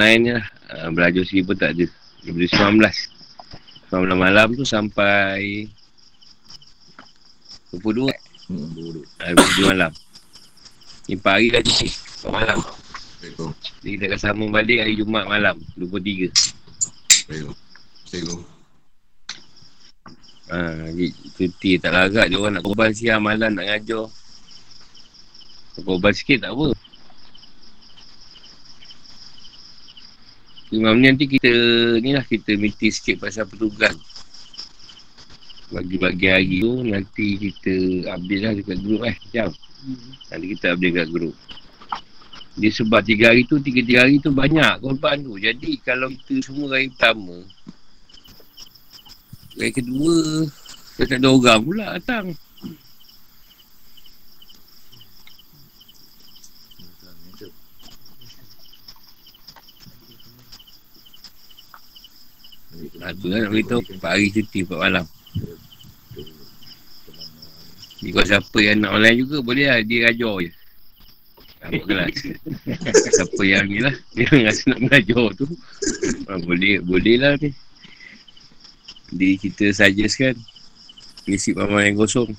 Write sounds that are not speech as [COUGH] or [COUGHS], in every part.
lain je lah. Uh, belajar sini pun tak ada. Daripada 19. 19 malam tu sampai 22. Hmm, 22. Uh, 22 malam. Ni 4 hari dah cuci. 4 malam. Jadi kita akan sambung balik hari Jumat malam. 23. Baik. Baik. Ha, cuti tak larat dia orang nak korban siang malam nak ngajar. Korban sikit tak apa. Imam ni nanti kita ni lah kita meeting sikit pasal petugas. Bagi-bagi hari tu nanti kita update lah dekat grup eh. Jam. Nanti kita update dekat grup. Dia sebab tiga hari tu, tiga-tiga hari tu banyak korban tu. Jadi kalau kita semua hari pertama, Hari kedua Dia tak ada orang pula datang Ha, tu lah nak beritahu Empat hari cuti, empat malam. Jadi kalau siapa yang nak online juga Boleh lah, dia ajar je. Apa kelas [LAUGHS] Siapa yang ni lah Dia [LAUGHS] rasa nak belajar tu. Ha, Boleh, boleh lah ni. Di kita suggest kan Isi paman yang kosong.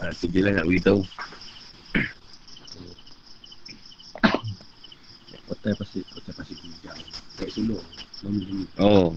Ha, Tu je lah nak beritahu Hotel pasir Hotel pasir hijau Kat sulung Oh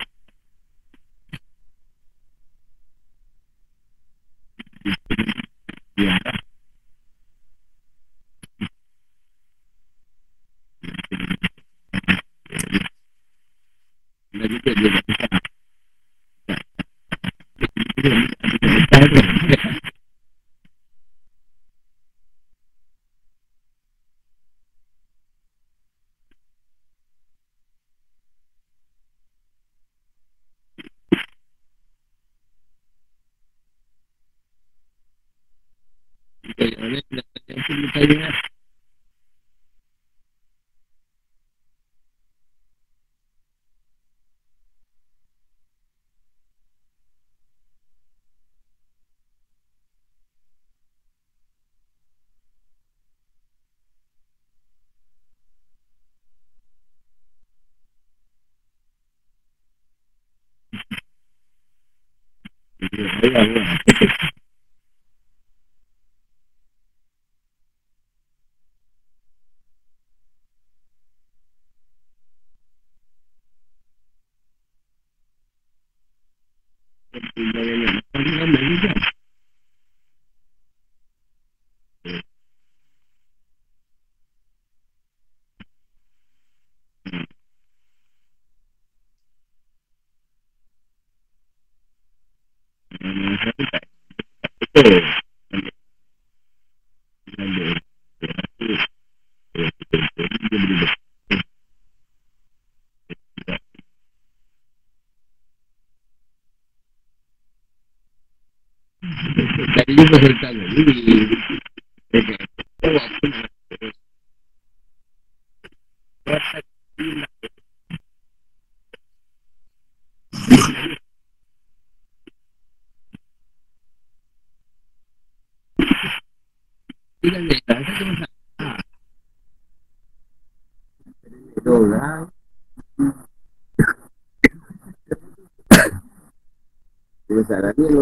yeah, yeah.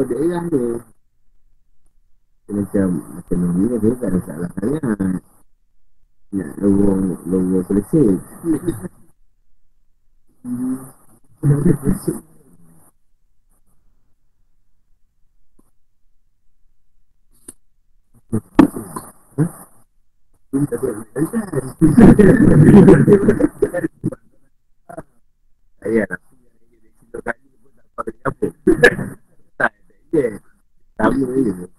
Daerah dia. Dia macam macam ni dia tak ada salah sangat. Nak lorong lorong selesai. Saya nak apa? Tak, tak, sama je.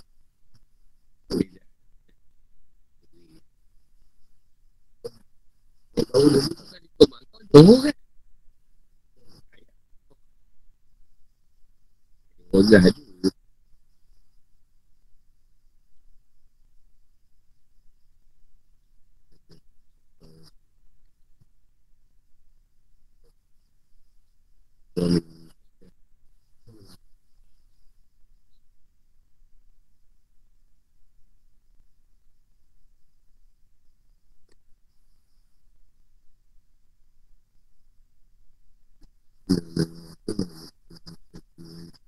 kau baik saja. Tunggu kan? Wajah tu.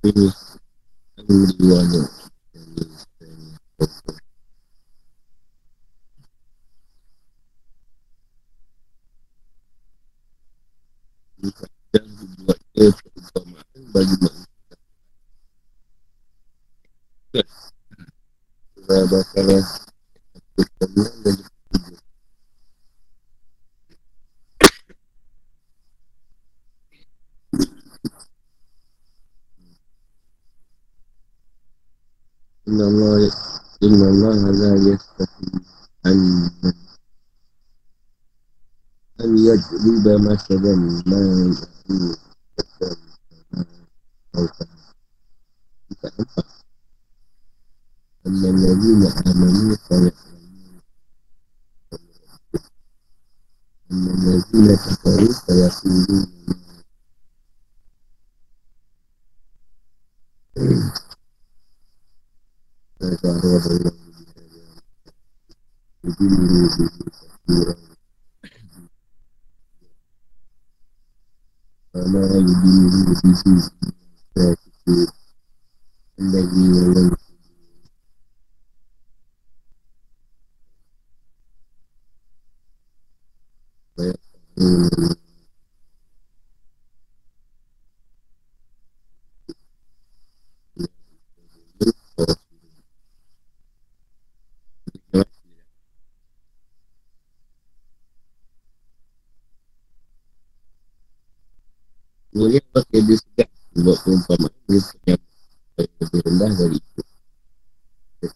Ini Alhamdulillah dan الله لا يستحي أن أن يجلب مثلا ما يقول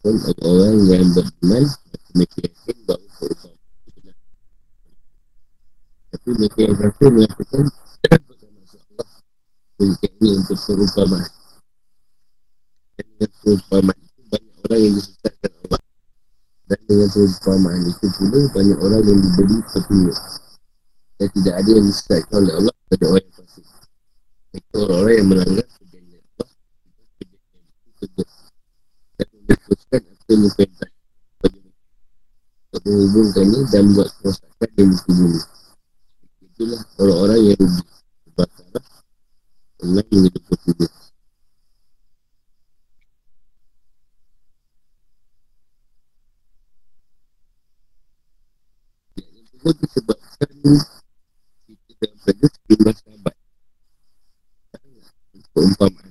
Ataupun orang yang beriman Mereka yakin bahawa itu benar Tapi mereka yang kafir mengatakan Mereka ini untuk perumpamaan. Dan dengan perumpamaan itu Banyak orang yang disesatkan Allah. Dan dengan perumpamaan itu pula Banyak orang yang diberi petunjuk Dan tidak ada yang disesatkan oleh Allah Pada orang yang fasik itu orang-orang yang melanggar perjanjian Allah dan yang diperintah untuk menghubungkannya dan buat kerosakan yang dikubungi itulah orang-orang yang rugi berbakarah Allah yang hidup Itu disebabkan kita dalam pada sejumlah sahabat Keumpamaan Keumpamaan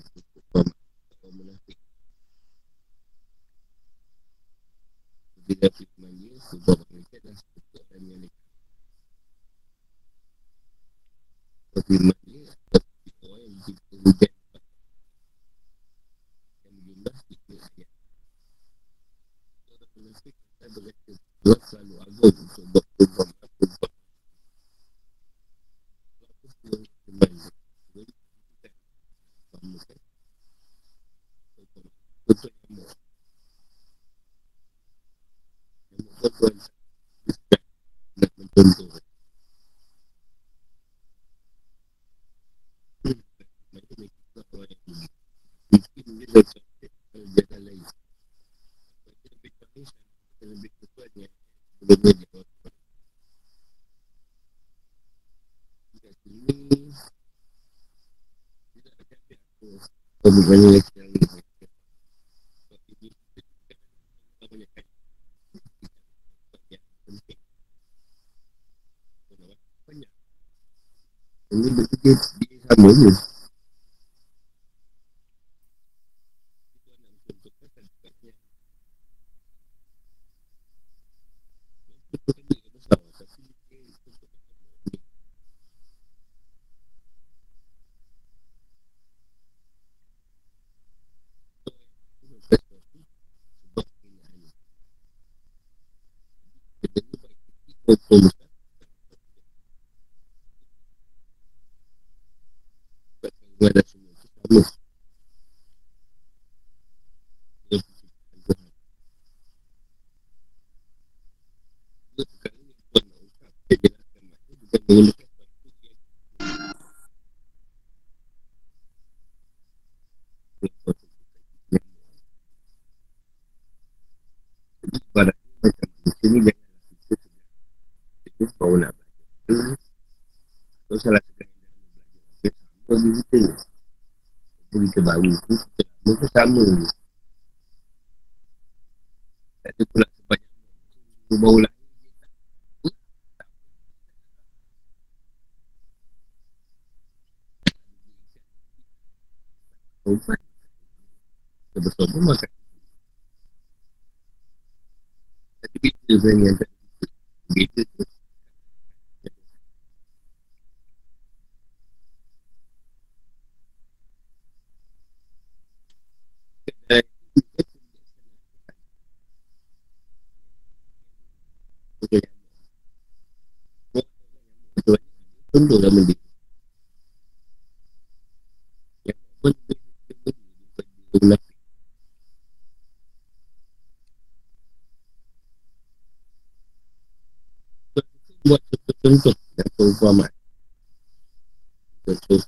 Bila firman dia Sebab mereka dah dan yang lain Sebab firman dia Sebab firman yang Kita hujan Yang jumlah Kita ayat Kita berhasil Kita banyak pertama Tak ada pula sebab Aku baru lah Perempuan Kita bersama makan Tapi kita sebenarnya Tak ada contoh dan perumpamaan contoh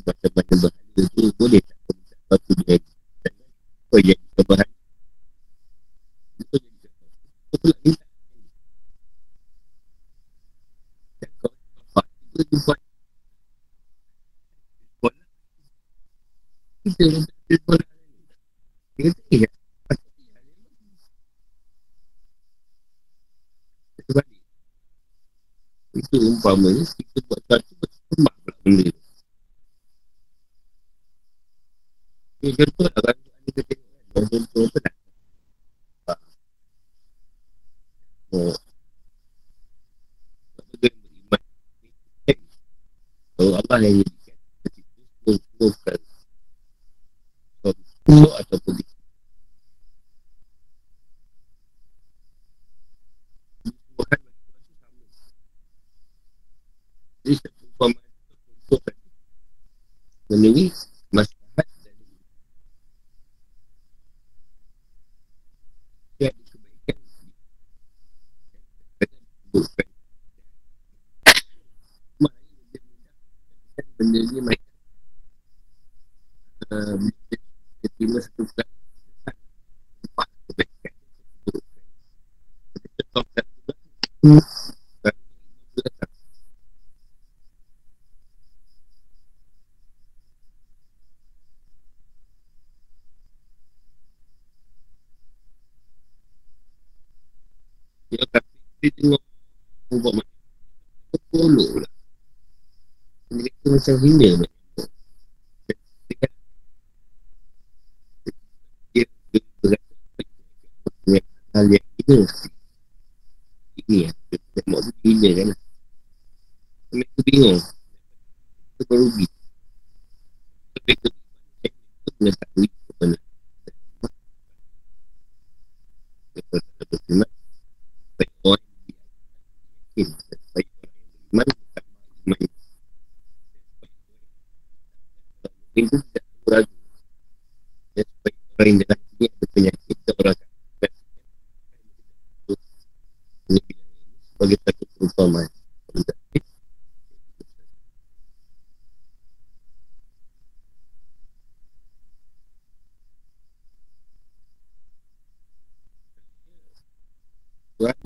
kata-kata bahagia tu boleh tak? Tak? Tahu dia kata apa yang kita bahagia itu pula ni tak? Tahu kita jumpa kita jumpa kita jumpa itu umpamanya kita buat satu berkembang benda. Ini contoh lah kalau ada kita tengok kan. Dua contoh tu lah. Kalau Allah yang ini. macam gila hal yang kita ini yang kita nak buat kan Mereka bingung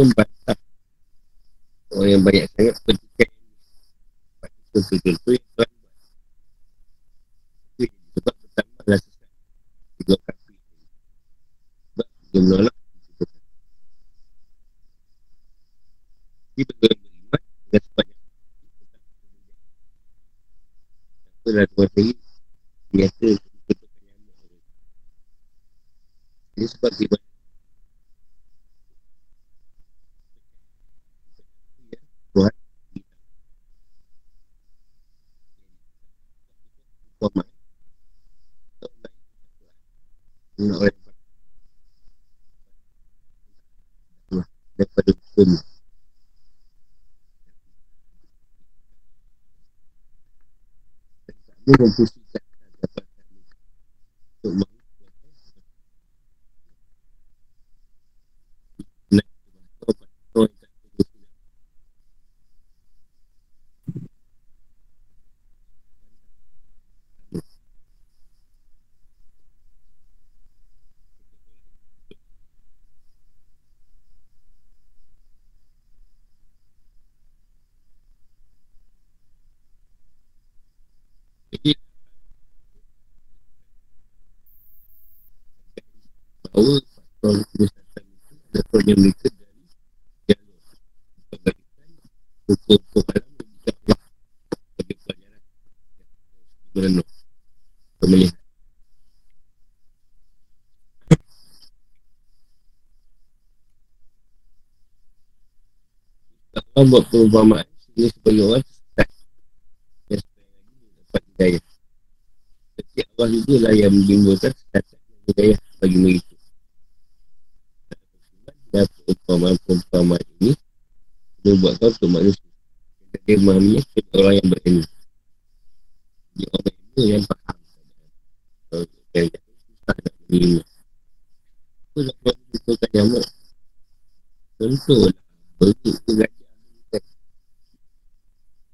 Tuhan membantah orang yang banyak sangat petikan contoh-contoh yang Tuhan buat sebab pertama adalah sesat juga kafir sebab dia menolak dia betul beriman dengan sepanjang apa adalah Tuhan sendiri biasa yang ini sebab dia give Allah buat perumpamaan sehingga sebagai orang yang sebenarnya dapat hidayah. Tapi Allah juga lah yang menimbulkan kesesatan dan hidayah bagi mereka. Dan perumpamaan-perumpamaan ini dia buatkan untuk manusia. Dia memahaminya kepada orang yang berilmu. Dia orang ilmu yang faham. Kalau dia susah nak menerima apa nak buat contohkan nyamuk contoh lah berikut ke gajah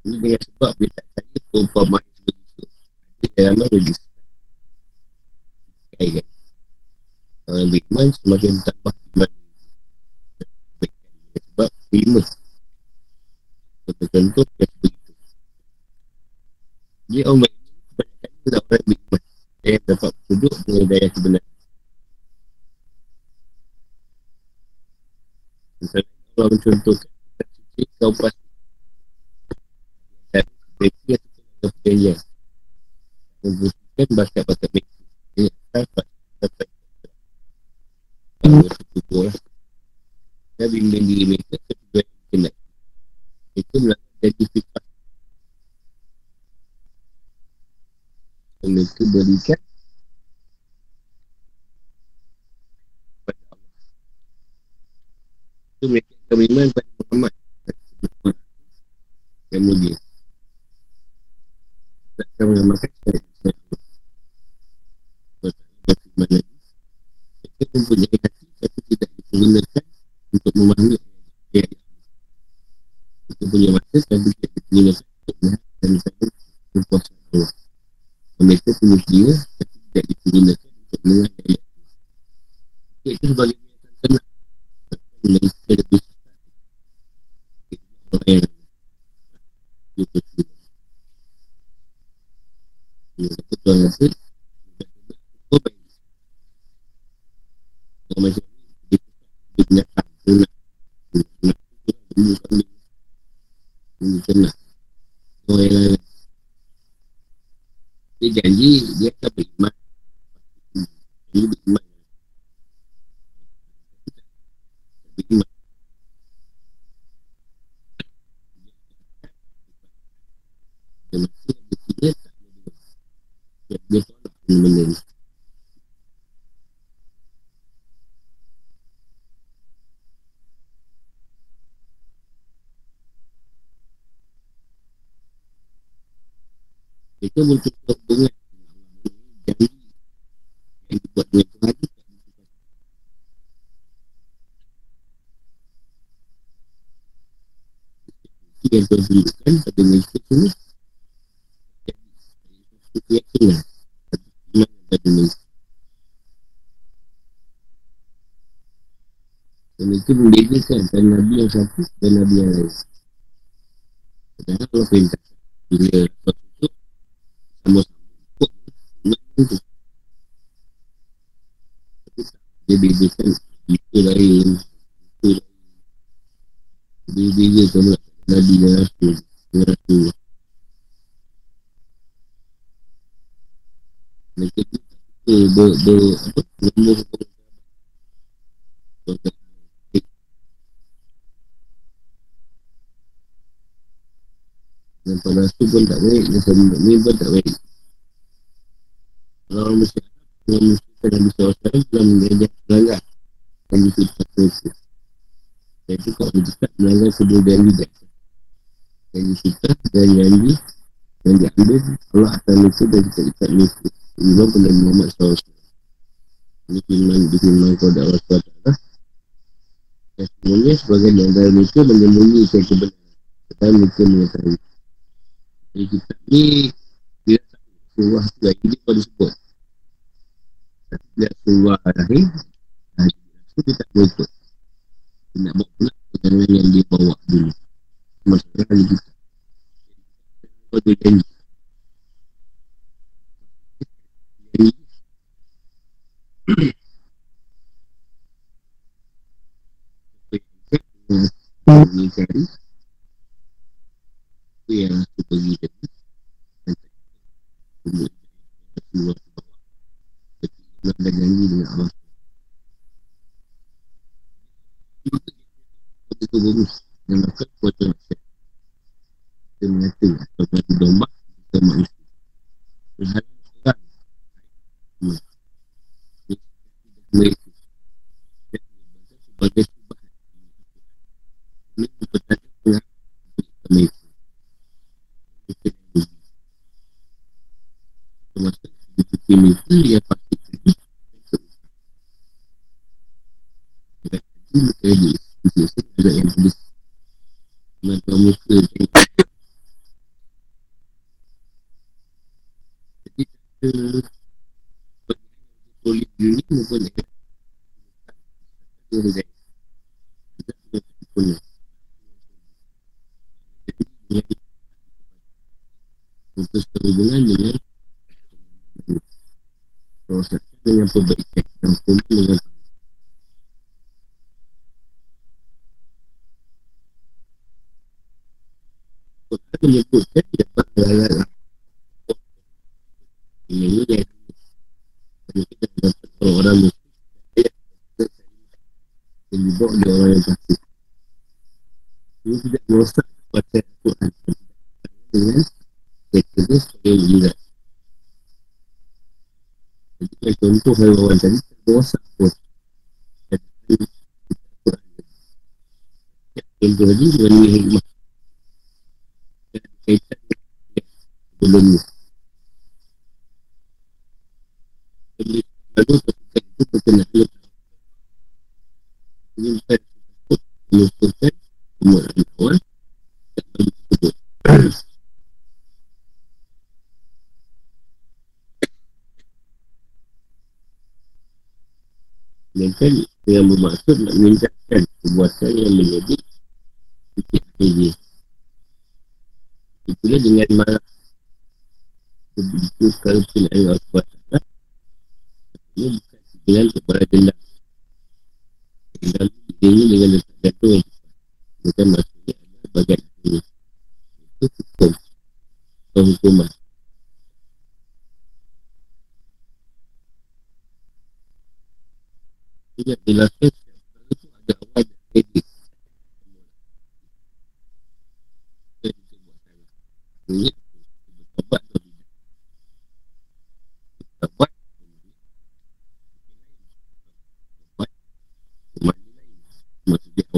ini dengan sebab dia tak perumpamaan seperti itu mana dia kan orang beriman semakin tambah iman. Sebab contoh-contoh yang begitu dia orang beriman kebanyakan adalah orang beriman yang dapat duduk dengan daya sebenarnya misalnya Allah mencontohkan suci kau pasti dan mereka yang suka perjanjian membuktikan bakat-bakat mereka ini dapat dapat bahawa setubuh lah dan bimbing diri mereka ke tujuan yang kena itu janji fitrah. Yang mereka berikan kepada Allah. Itu mereka beriman kepada Muhammad. Yang mulia. Tak akan mengamalkan Mereka mempunyai hati Tapi tidak digunakan Untuk memahami ayat Mereka punya mata Tapi digunakan Untuk melihat dan misalnya Kepuasan Allah Mereka punya jiwa Tapi tidak digunakan Untuk melihat ayat Itu sebagai Mereka tenang Mereka lebih sesat Orang yang Ya, Oh. Kalau macam ni, dia dia punya tak, dia nak, dia dia dia nak, dia nak, Mungkinlah Semua yang lain Dia janji Dia akan beriman. Dia beriman. Dia masih ada kira tak ada Dia tak ada benda ni. Kita butuh hubungan janji yang dibuat dengan Tuhan itu yang Tuhan tunjukkan pada mereka semua jadi keyakinan iman pada mereka dan itu membedakan dan Nabi yang satu dan Nabi yang lain. Padahal Allah perintah bila dia bedakan itu lain itu lain dia beza sama Nabi dan Rasul dan Rasul mereka tu ber, ber, apa, dan pada Rasul pun tak baik dan pada Nabi pun tak baik. Orang mesti orang mesti dan bisa orang telah menjajah pelanggar dan itu tak itu dan itu kalau berdekat melanggar dan lidah dan kita dan janji yang diambil Allah akan itu dan kita ikat itu Imam pada Muhammad SAW. Ini firman di firman kepada Allah SWT dan semuanya sebagai antara mereka menyembunyikan kebenaran. Dan mereka mengetahui jadi kita ni dia surah tu lagi dia pada sebut. Dia surah lahir itu dia tak boleh ikut dia nak bawa pula perjalanan yang dia bawa dulu. Masalah kali kita kau tu janji Ini Itu yang aku pergi tadi ke bawah Ketika ada janji dengan Allah Itu bagus Yang akan kuasa masyarakat Kita mengata Atau mati domba Kita manusia Terhadap orang Mereka Sebagai subhan Ini bertanya dengan Mereka Mereka Termasuk Di itu Dia pasti Mereka Mereka ada yang tulis Mereka muka Jadi kita Boleh diri maupun Dia boleh Kita boleh Jadi Jadi Putus perhubungan dengan Perosatan dengan perbaikan Dan kumpul dengan Quran menyebutkan dapat berlalu ini dia kita dapat orang yang dibawa oleh orang yang kafir ini tidak merosak kepada Quran dengan sekiranya sebagai mujizat jadi contoh haiwan tadi tidak merosak pun Contoh tadi dengan hikmah. Kaitan sebelum ni. Lalu ketika itu berkenaan ini bukan tersebut menyusulkan awal dan bagi tersebut. Sedangkan yang bermaksud nak meningkatkan perbuatan yang menjadi titik akhirnya. Itulah dengan marah. Begitu kalau pun ayat Allah SWT Ini bukan dengan kepada dendam. Dendam ini dengan letak jatuh. Yang Bukan maksudnya adalah bagian ini Itu hukum. Hukuman Ia dilakukan itu ada awal dan kredit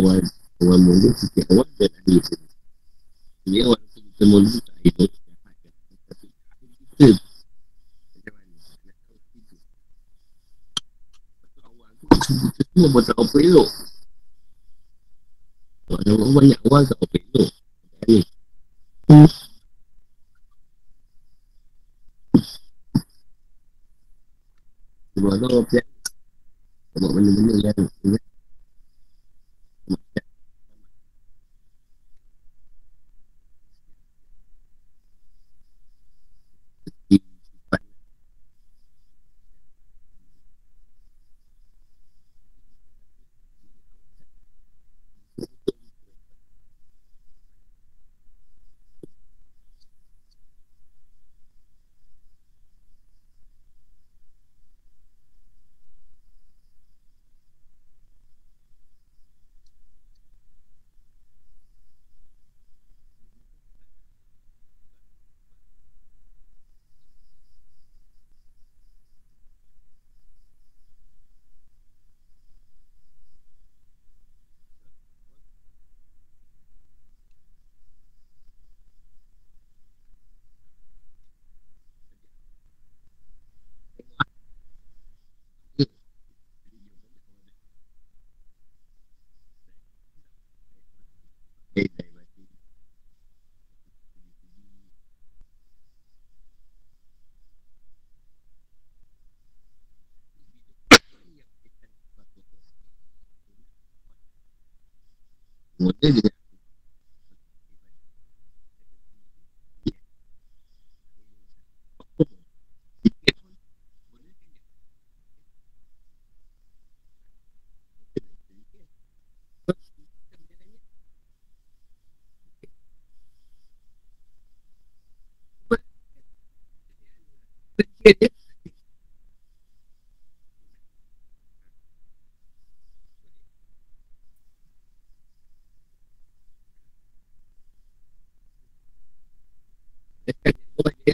Awal-awal mulut, sikit awal dan di sini. Ini awal kita mulut tak hidup. Semua buat tak apa elok. Ada orang banyak awal tak apa elok. Ni. Sebab tu orang pihak Sebab benda-benda yang Ingat Mula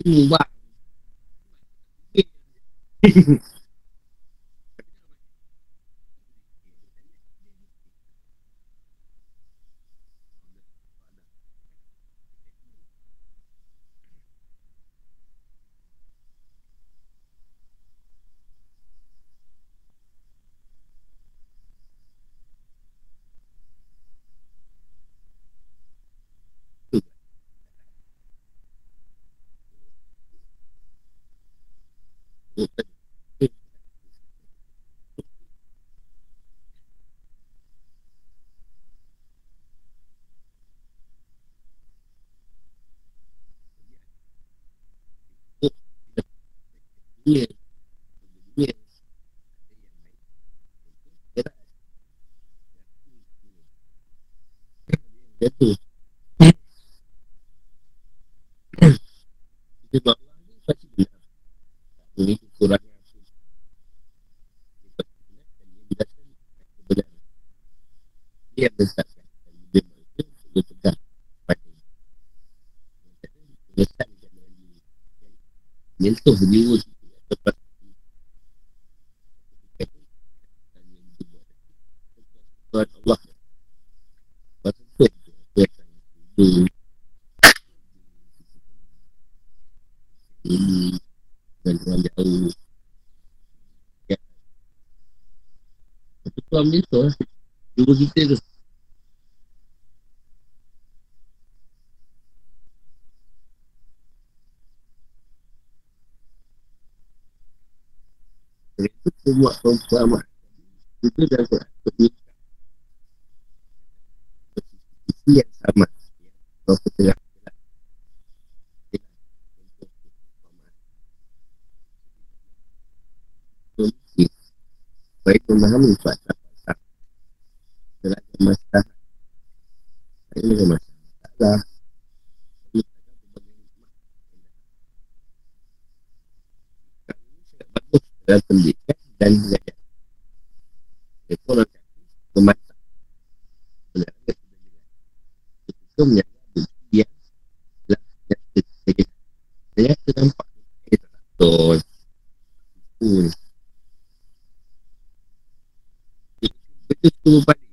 dia [LAUGHS] ilmu bang. Yeah. Yeah. Jatuh. Kita buat Allah ni pasti benar. Ini kurangnya. Dia besarkan Dia bersatu Dia pegang Pada Dia besarkan Mentuh jiwa Tepat Tuhan Allah Ya Betul ambil tu Jiwa kita tu Semua perempuan Itu dah Seperti yang sama Kalau kita nak Baik memahami fakta fakta Dalam masalah Ini masalah dalam pendidikan dan belajar. Itu orang kata memasak. Sebenarnya sudah jelas. Itu menjaga bukti yang telah nyata Saya ternampak itu betul. Pun. Itu semua balik.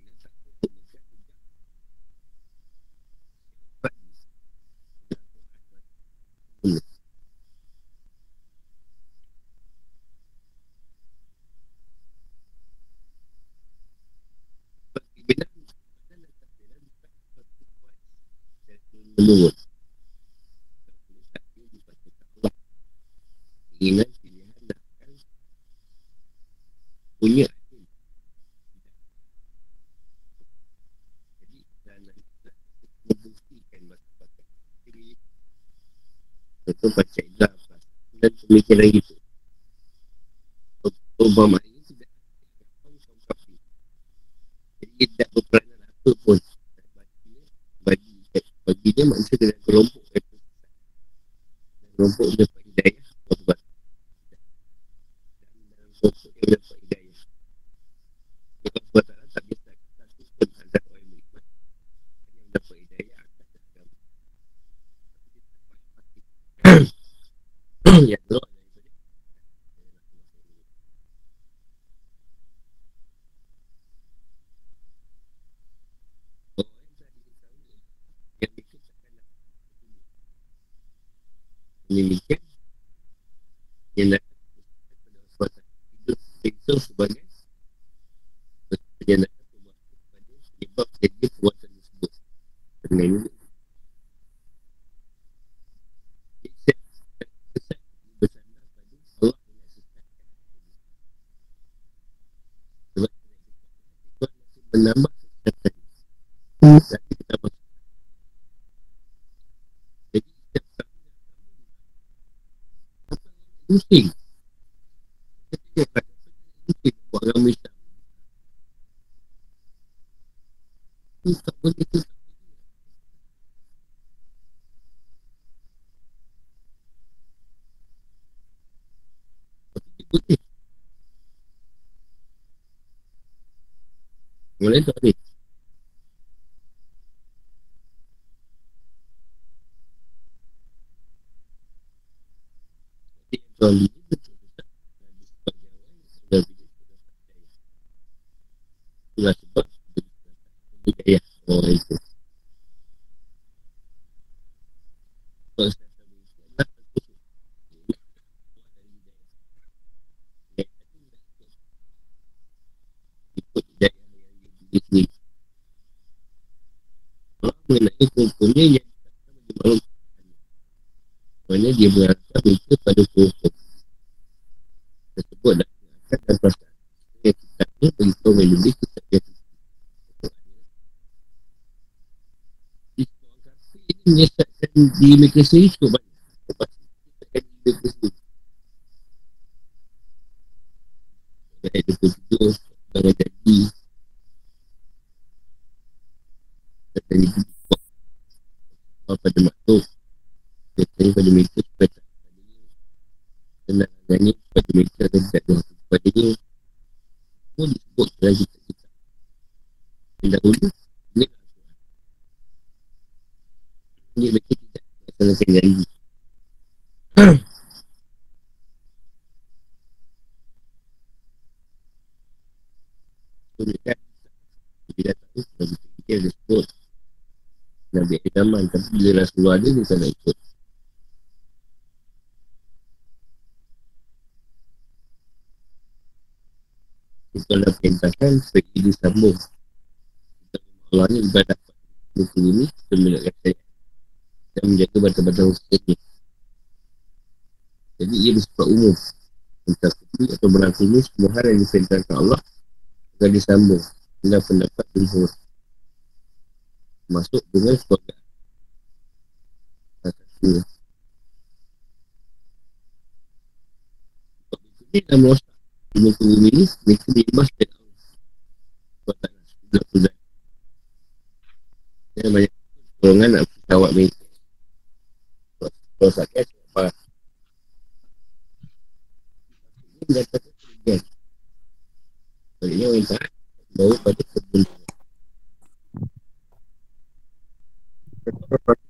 Menurut. Ingat pilihan akan punya Contoh baca ilah Dan pemikiran itu Obama ini tidak Jadi tidak berperanan apa pun Bagi bagi dia manusia dengan kelompok Kelompok dia hidayah Dan dalam kelompok dia dapat hidayah Sebab Allah Ta'ala tak bisa Satu pun ada orang berikmat Yang dapat hidayah atas agama Ya Allah demikian yang hidup itu sebagai pada sebab jadi perbuatan tersebut dengan ini menambah sesuatu tapi kita masuk pusing Ketika kat Pusing buat agama Islam Itu tak boleh tu. Putih Boleh tak ni? Kali Itulah sebab Hidayah orang itu mengenai hukumnya yang Maksudnya dia berharap mereka pada hukum tersebut dan akan dan perasaan yang kita ni beritahu yang lebih kita yang ini diri mereka sendiri cukup banyak lepas itu kita diri mereka sendiri ayat 27 Jangan jadi Dan jadi Pada makhluk Biasanya pada mereka supaya tak Tenang agaknya pada mereka dan tidak doa kepada dia Semua disebut dalam kita kita Yang dahulu Ini lah Tuhan Ini mereka tidak Melaksanakan janji Mereka Bila tahu Nabi kita disebut Idaman Tapi bila Rasulullah ada Dia tak nak ikut. Kita dah perintahkan Supaya disambung Allah ni dapat Buku ini Kita melihat saya Dan menjaga batal-batal hukum Jadi ia bersifat umum. Kutu atau berlaku Semua hal yang diperintahkan Allah Akan disambung Dengan pendapat jumhur. Masuk dengan sebagai Satu Ini nama rosak di muka bumi ni mereka bebas dari Allah sebab tak nak dan banyak golongan nak pesawat mereka sakit apa ini mendatangkan kerugian sebaliknya orang bawa pada kebenaran Saya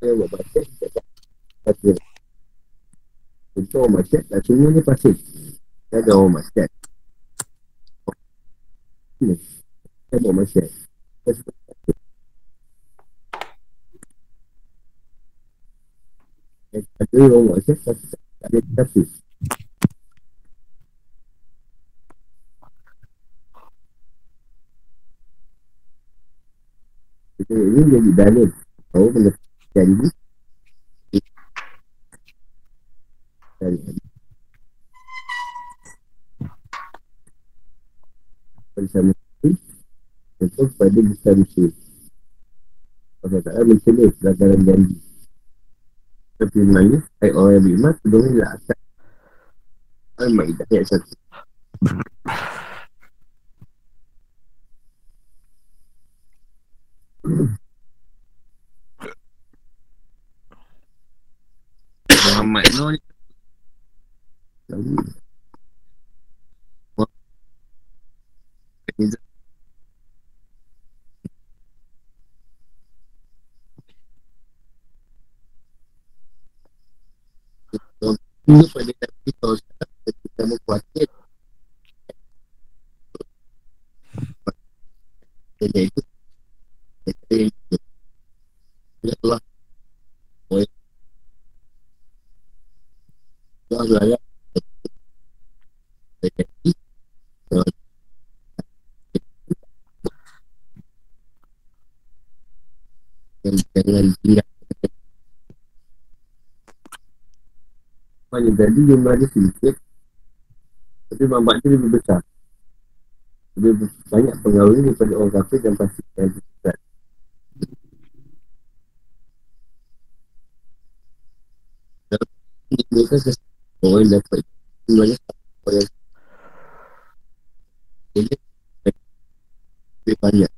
Dia buat pasir Pasir Itu orang masyarakat Dah semua ni pasir. Dia ada orang masyarakat Ini. Dia buat masyarakat Dia buat Ada orang masyarakat Tak ada kapis Kita ini jadi dalil Tahu benda janji dari bersama itu pada besar usia Allah Ta'ala mencela pelanggaran janji. Tapi mana ayat orang yang beriman sebelum ini lah asal Al-Ma'idah ayat satu Muhammad Nur ni Ini pada tapi kalau sekarang kita mau khawatir Jadi itu yang itu Allah Boleh Ya Allah ya Jadi Dan jangan tinggal Mana tadi jumlah dia sedikit Tapi mampak dia lebih besar Dia banyak pengawal daripada orang kafir dan pasti yang besar kan kes- orang dapat Sebenarnya orang Jadi Lebih banyak.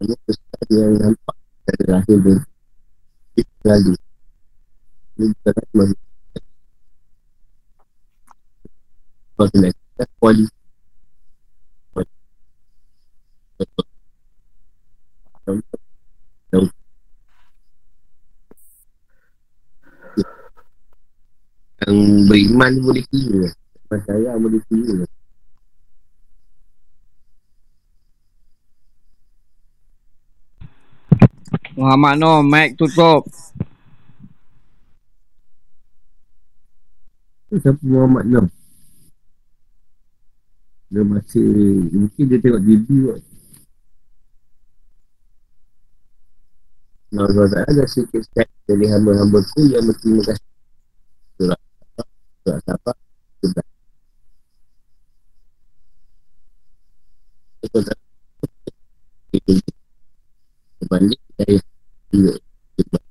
Hanya kesan yang nampak Dari lahir dia Itu lagi Ini bukan masih Kalau kena kita kuali Yang beriman boleh kira Percaya boleh kira Muhammad Noh, mic tutup. Tu siapa Muhammad Nam Dia masih Mungkin dia tengok TV kot Nah, Allah Ta'ala dah sikit sekali dari hamba-hamba tu yang berterima kasih. Surat Itu tak. Itu. Berbanding dari. Sebab.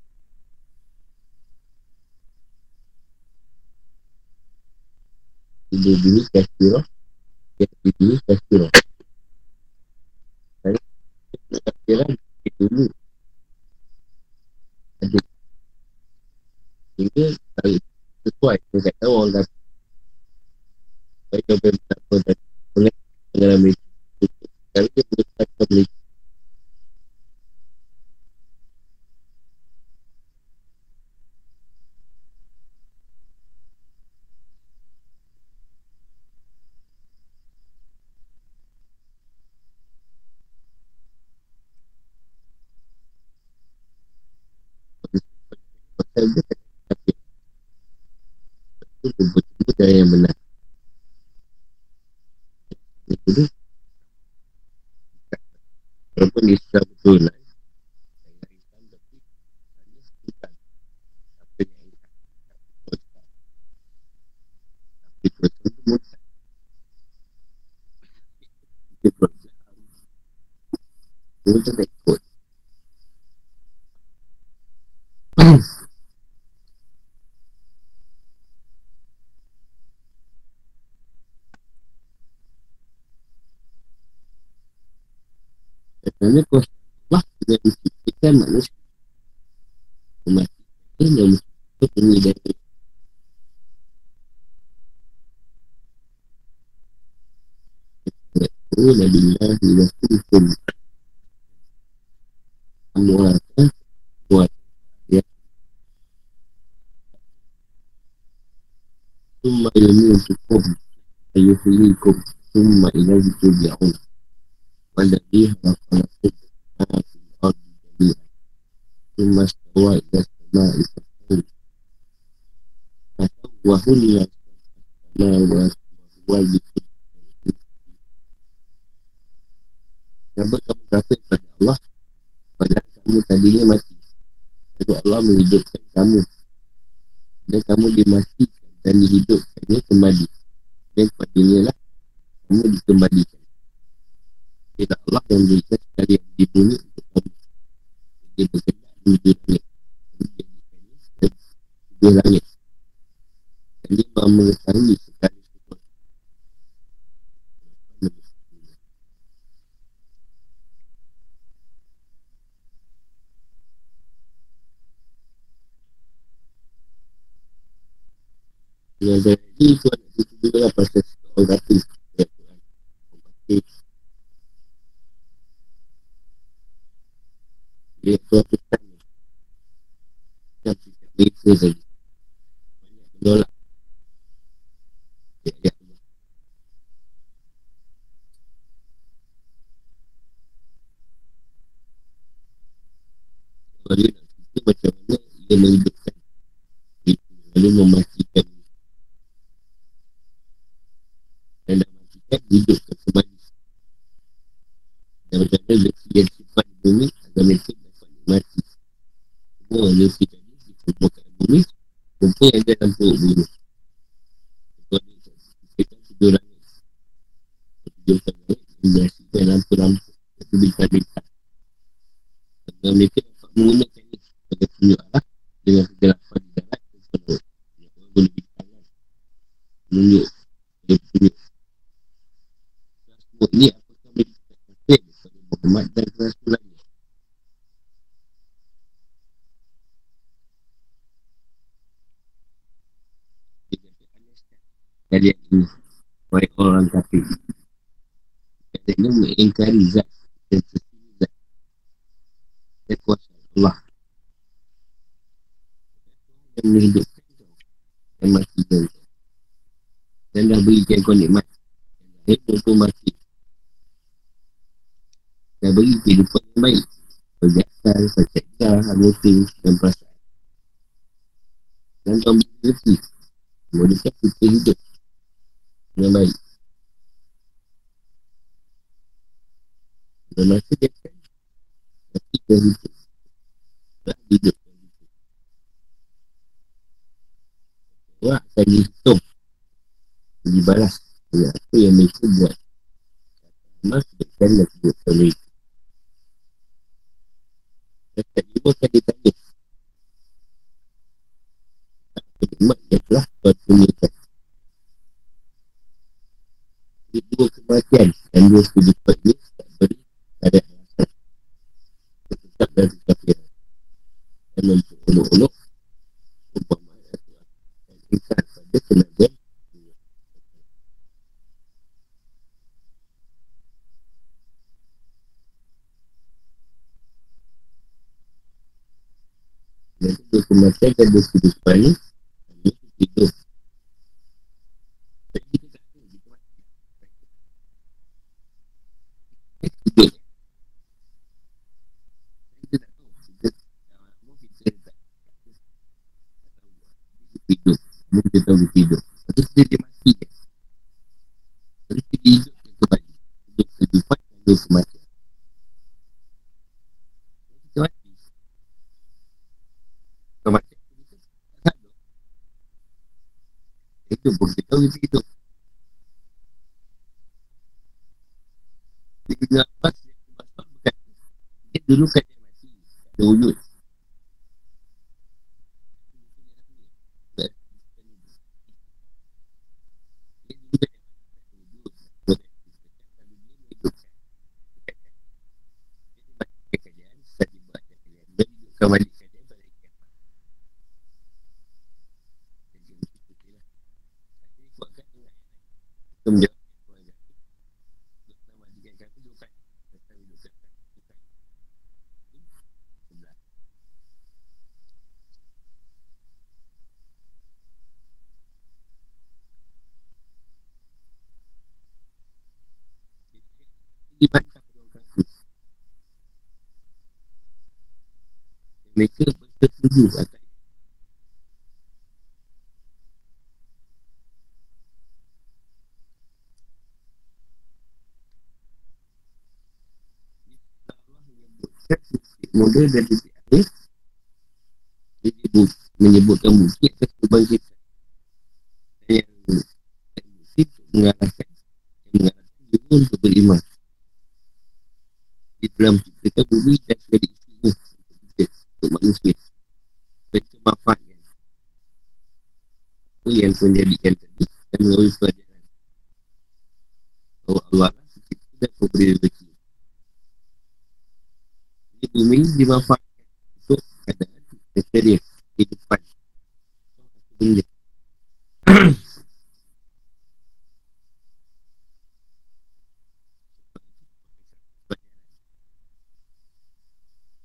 Ibu diri kasih Ya, ibu kasih roh. Itu dulu. ada sehingga tahu sesuai tak tahu orang kata saya coba tak apa dan mengenai pengalaman itu tapi dia boleh kata boleh pasal dia tak tapi itu betul-betul cara yang benar itu dia walaupun Islam betul lah saya Islam tapi sebenarnya bukan apa yang Islam tapi betul itu mudah dia berusaha dia tak ikut Kerana Allah sudah menciptakan manusia Memastikan dan menciptakan ini dari Rasulullah billahi wa kulkum Amuata Buat Ya Tumma ilmi untuk kum Ayuhli kum Tumma ilmi untuk jauh Wadadi Hakanakum Hakanakum Hakanakum Hakanakum Hakanakum Hakanakum Hakanakum Hakanakum Hakanakum Hakanakum kamu Hakanakum kepada Allah. Padahal kamu tadinya mati. Lalu Allah menghidupkan kamu. Dan kamu dimatikan dan dihidupkannya kembali. Dan kepadanya lah kamu dikembalikan. Tidak Allah yang memberikan sekali yang di untuk kamu. Dia berkenaan menuju langit. Dan menjadikannya dan langit. Dan dia mahu mengetahui sekali sesuatu. Yang dari itu ada itu juga lah pasal orang kata dia suatu tanya yang tidak biasa tadi banyak menolak ya, ya Allah kalau dia nak cerita macam mana dia itu lalu memastikan dan dah matikan hidupkan kembali. Dan mana leki yang simpan di bumi agar mereka dapat nikmati. Semua leki tadi dikumpulkan bumi kumpul yang dalam perut bumi kita tujuh langit. Tujuhkan langit menjadikan lampu-lampu itu bintang-bintang agar mereka dapat menggunakan ini sebagai tunjuk arah dengan kegelapan perut yang boleh bintangkan menunjuk dia semua ini apakah mereka kafir kepada Muhammad dan Rasulullah dari ini Baik orang kafir Katanya mengingkari zat Dan sesini zat Dan kuasa Allah. Yang menghidupkan kau Dan matikan kau Dan dah berikan kau nikmat. Dan dah pun mati Dan beri kehidupan yang baik. Perjalanan, percakap, emosi dan perasaan Dan kau beri rezeki Memudahkan kita hidup yang baik. Dan masa dia kan Tapi dia hidup. Tak hidup. Hidup Awak akan dihitung Dibalas Dengan apa yang mereka buat? Sebutkan dan sebutkan mereka Dan tak juga akan ditanya Tak telah Tuhan tunjukkan dua kematian dan dua ini tak beri ada alasan tetap dari kekafiran dan untuk uluk-uluk dan pada dan dua kematian dan dua kehidupan ini hanya hidup kita tahu mati hidup. Uh. Hidup. Hidup. Lepas tu dia mati kan. Lepas tu kita hidup kembali. Hidup kehidupan dan hidup kematian. Kita mati. Kematian kita tak tahu. Itu pun kita tahu kita hidup. Dia kena Dia dulu kan dia mati Dia kan wujud Kalau dia menghidupkan Dia matikan kejadian Tak dibuat kejadian Dan hidupkan balik kejadian Pada kiamat Jadi begitu je lah Jadi kuatkan dengan Kita menjawab nama dengan kami dua kali Tentang hidupkan kami dua kali Sebelah Dibantah orang kafir Mereka bersetuju atas model dan titik dia disebut, menyebutkan bukit atas kebangkitan yang untuk mengarahkan yang mengarahkan juga untuk beriman. Di dalam menciptakan bumi dan kita, untuk manusia Betul manfaatkan apa yang kau jadikan tadi dan melalui pelajaran bahawa Allah lah dan memberi rezeki ini bumi dimanfaatkan untuk keadaan material kehidupan benda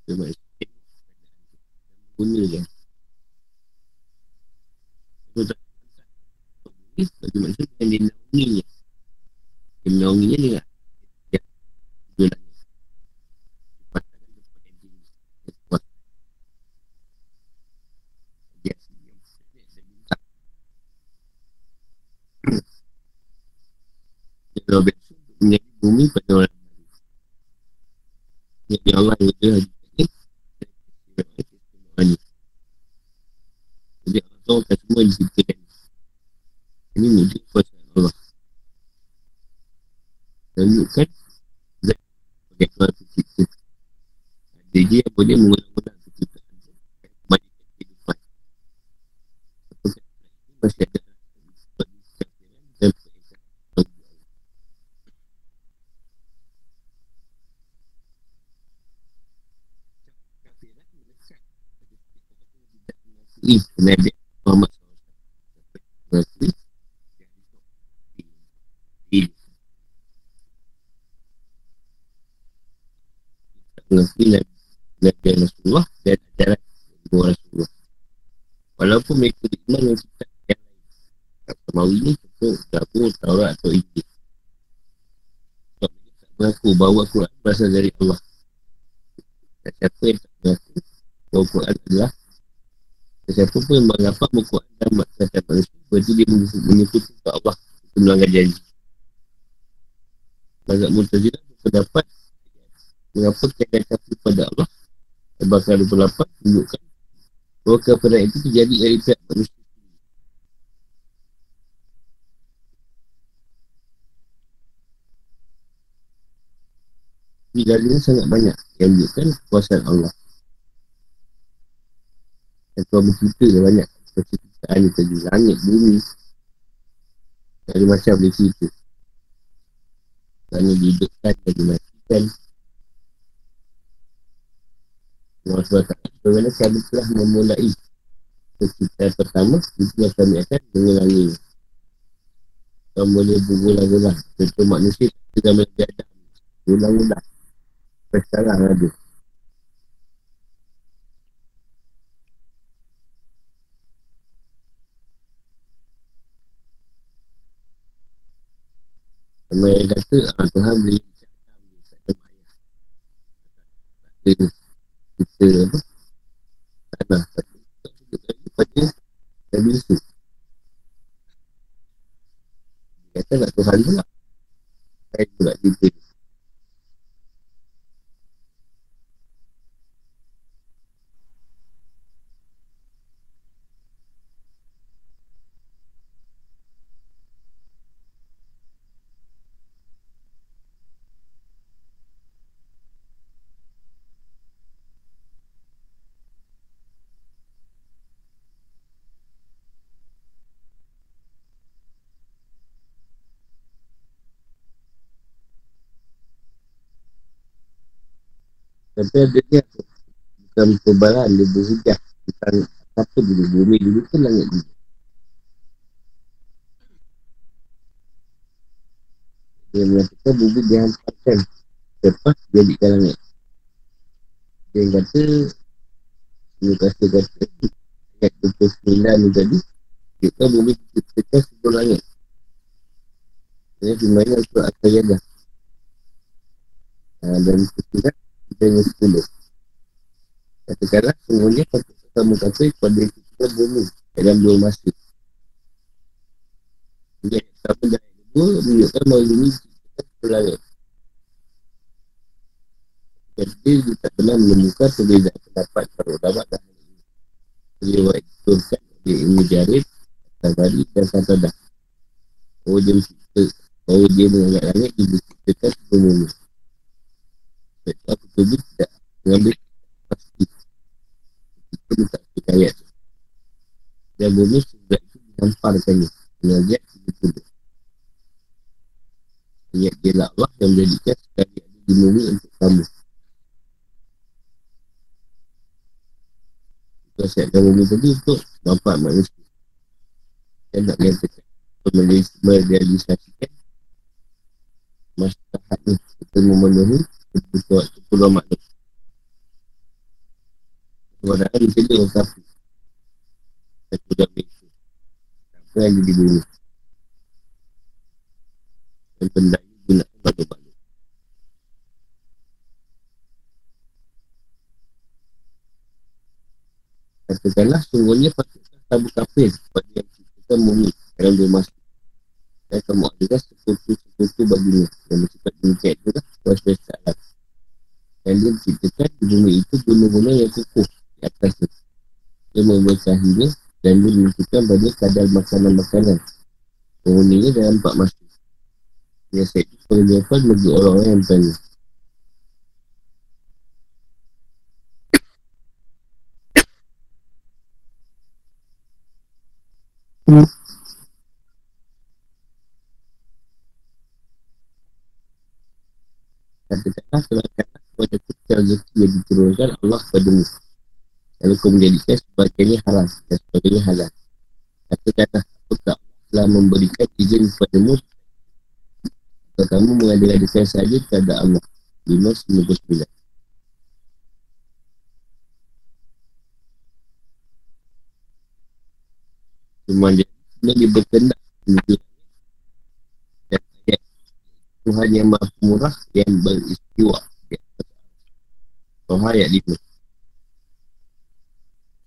Sebab itu, guna je. Kalau tak bagi manusia yang dia naunginya. Dia menaunginya dengan dia jualan. Patahkan tempat yang tinggi. Dia kuat. Dia senyum. Dia minta. Dia luar biasa untuk menjadi bumi pada orang lain. Jadi Allah yang ada hadis ini. Jadi Allah tahu akan semua diciptakan. Ini mudah kuasa Allah. Dan menunjukkan zat sebagai Tuhan pencipta. Ada dia yang boleh mengulang-ulang penciptaan itu. Dan kembalikan kehidupan. Masih ada peringkat bagi Allah. Kekafiran melekat pada setiap orang yang tidak mengakui Nabi Muhammad SAW. Mengakui yang disokong diri. Tak mengakui Nabi Nabi Rasulullah dan ajaran Nabi Rasulullah. Walaupun mereka beriman dengan kitab yang lain. Tak semawi ni tentu Zabur, Taurat atau Injil. Sebab mereka tak mengaku bahawa Quran berasal dari Allah. Dan siapa yang tak mengaku bahawa Quran adalah dan siapa pun yang mengapak Quran dan kata manusia berarti dia menyekutukan ke Allah untuk melanggar janji. Mazhab Mu'tazilah berpendapat mengapa kita kafir pada Allah bakal 28 menunjukkan bahawa kafiran itu terjadi dari pihak manusia Di dalilnya sangat banyak yang menunjukkan kekuasaan Allah. Dan Tuhan bercerita dah banyak penciptaan itu di langit, bumi. Dari macam dia cerita. Kerana dihidupkan dan dimatikan. Allah SWT Bagaimana kami telah memulai Penciptaan pertama Itulah kami akan mengulangi. Kami boleh berulang-ulang. Contoh manusia Kita Adam Ulang-ulang sekarang ada. Yang kata ah, Tuhan beri Tak ada kita tanah lagi pada Nabi Yusuf dia kata nak Tuhan pula saya pula cerita ni Tapi ada dia Bukan perubahan Dia berhujah Tentang apa dulu Bumi dulu ke langit dulu? Dia mengatakan bumi dihantarkan Lepas jadikan langit. Dia kata Dia kata kata Ayat 29 ni tadi Kita bumi diciptakan sebelum langit. Ini di mana akal jadah Dan ketiga kita yang sepuluh. Katakanlah semuanya kata kamu kata kepada kita bumi dalam dua masa. Jadi pertama dan kedua menunjukkan bahawa bumi kita pelanggan. Jadi dia tak pernah menemukan perbezaan pendapat para ulama dan hal ini. Beliau ikutkan oleh Ibn Jarid, Tabari dan Santadah. Oh dia mencipta, oh dia mengangkat langit, dia menciptakan sepenuhnya. Itu aku tuju tidak mengambil pasti. Itu tak percaya. Dan bumi sudah itu dihamparkannya. Dengan dia, dia tuduh. Ayat dia lah Allah yang menjadikan sekali ada di bumi untuk kamu. Kita siapkan bumi tadi untuk nampak manusia. Saya nak nyatakan merealisasikan masyarakat ni kita memenuhi kebutuhan keperluan manusia. Kebenaran di sini yang kafu. Dan tidak begitu. Apa yang jadi bumi. Dan benda ini gunakan balik-balik. Katakanlah sungguhnya patutkah tabu kafir kepada yang ciptakan bumi dalam dia masuk. Dan kamu adalah sekutu-sekutu baginya yang bersifat demikian itu lah kuasa alam. Dan dia menciptakan bumi itu gunung-gunung yang kukuh di atas. Dia memberkahinya dan dia menentukan banyak kadar makanan-makanan. Penghuninya dalam empat masa. Dia saya itu pengajaran bagi orang-orang yang bertanya. Katakanlah serahkanlah kepada kita rezeki yang diturunkan Allah padamu. Lalu kau menjadikan sebagainya haram dan sebagainya halal. Katakanlah apakah Allah telah memberikan izin kepadamu atau kamu mengadakan saja kepada Allah. 599 Cuma dia dia berkendak Dan ayat Tuhan yang maha murah Yang beristiwa Tuhan ayat 5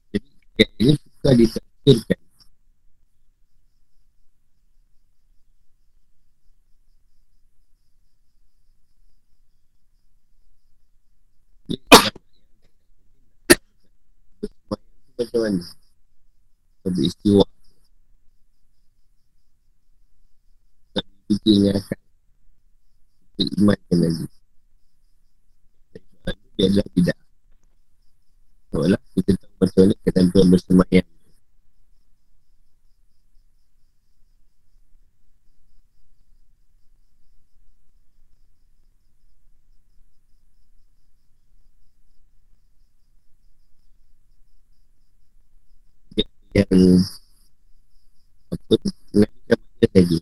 Jadi ayat ini suka ditafsirkan Macam mana? Beristiwa kita kita imankan lagi dia adalah tidak seolah kita tahu macam mana ketentuan bersemayam yang apa mengajar macam tadi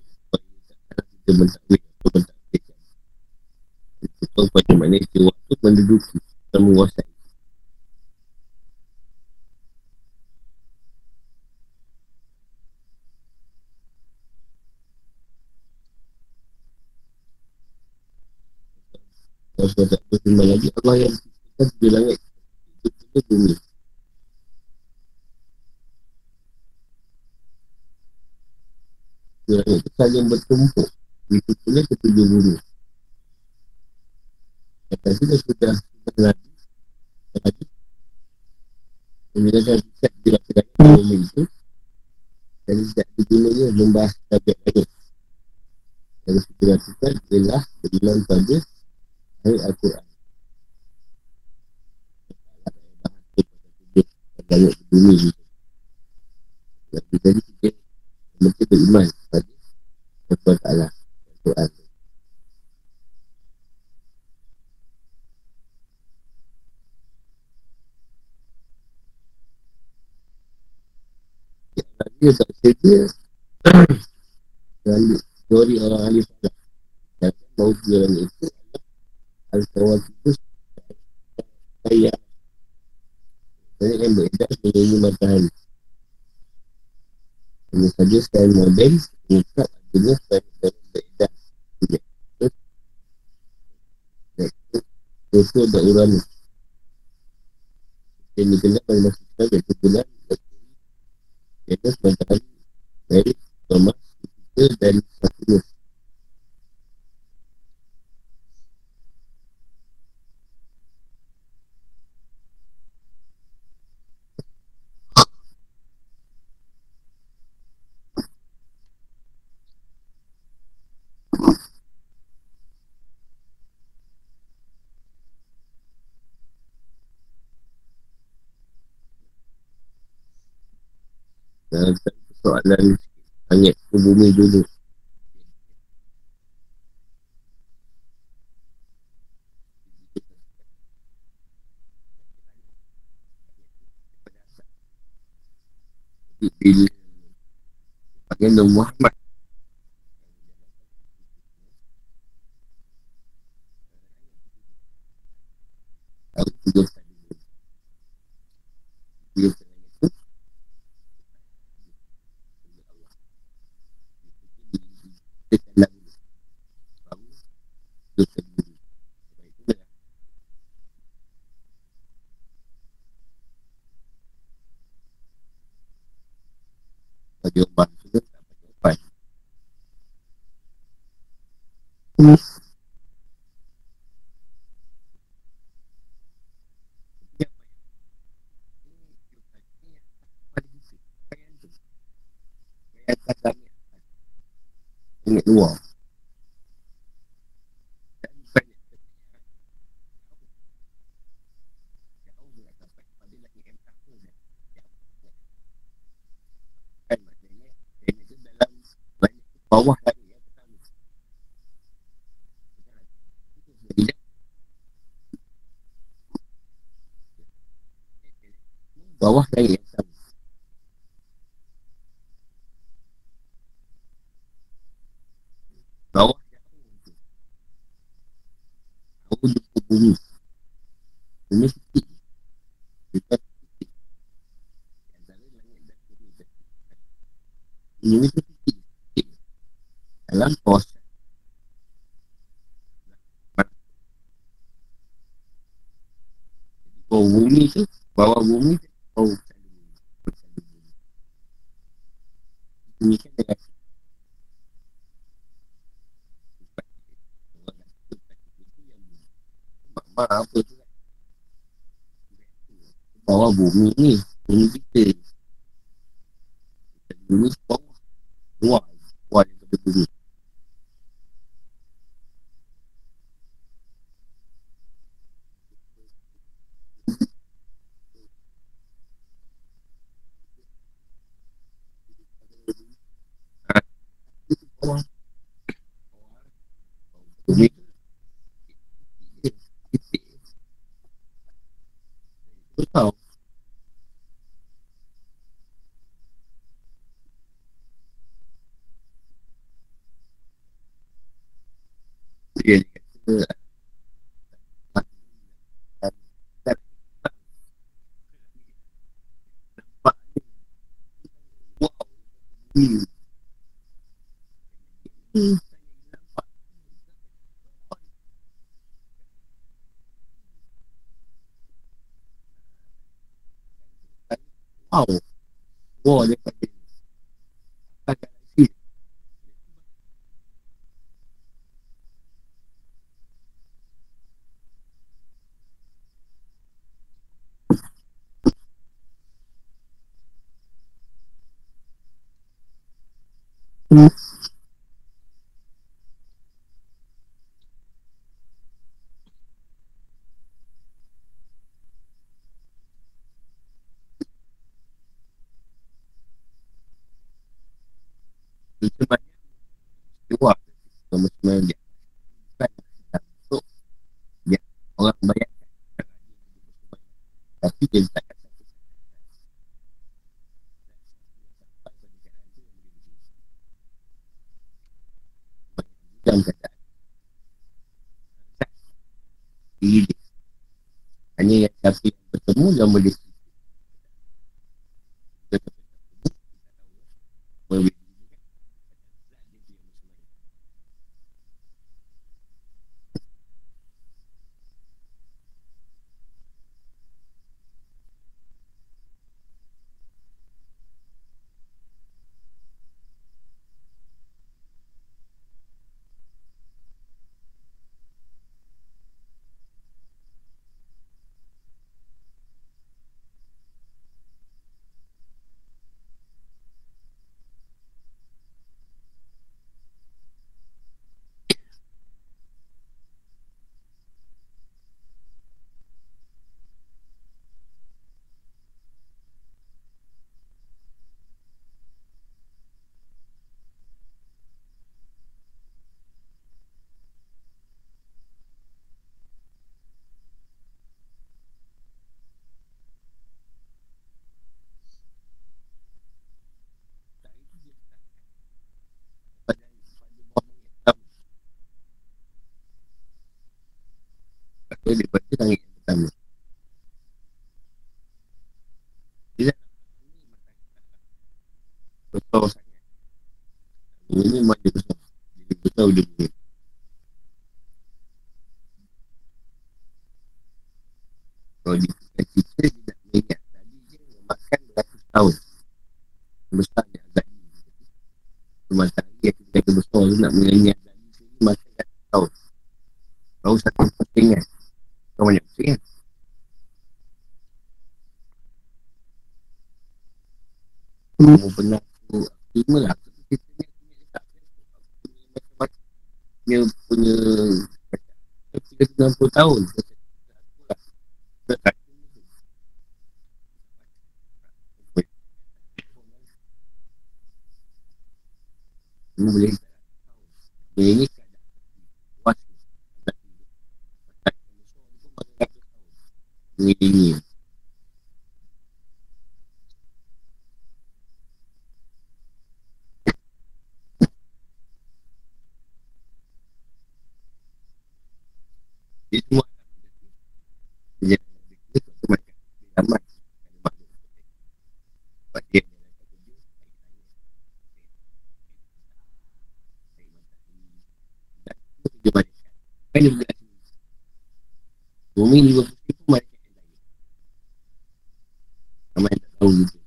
kita mentakwil atau mentakwilkan itu tahu pada mana itu waktu menduduki dan menguasai Kalau tak berfirman lagi Allah yang menciptakan di langit. Itu kita bumi. Di langit itu saling bertumpuk. Itu pula ketujuh bumi Kata kita sudah lagi Lagi Menjelaskan Tidak dilakukan Bumi itu Dan tidak digunanya Membahas tabiat langit Yang kita lakukan Ialah Beriman pada Ayat Al-Quran. Langit di bumi itu Yang kita ni Mesti beriman pada Allah Quran dia tak sedia. Lalu Teori orang ahli salah Dan Bahawa jalan itu Al-Tawal itu. Saya Saya yang beredar Menyanyi matahari. Hanya saja Saya model Mengungkap Adanya Saya beredar. Itu ada urani Yang dikenal oleh masyarakat Iaitu bulan Iaitu matahari Dari Thomas Jupiter dan Saturnus Dalam persoalan Banyak ke bumi dulu Bila Bagaimana Muhammad bagi ubat ke tak bagi ubat. Hmm. Tapi bertemu dan boleh uh, daripada langit yang pertama. Dia dah besar sangat. Ini memang dia besar. Dia besar dia punya. Kalau dia punya cerita, dia nak mengingat tadi dia memakan beratus tahun. Besar dia agak ni. Matahari yang kita kata besar tu nak mengingat tadi tu makan beratus tahun. Kau satu persengan. Kau banyak persengan. Hmm. Kamu pernah aku terima lah. Kita ni punya tak punya punya punya 90 tahun. Kamu boleh Boleh ni Ini ini Dia semua Dia Dia macam Ramai Sebab dia Dia balik Dia bergerak Bumi ni berpusing pun mereka yang Ramai yang tak tahu gitu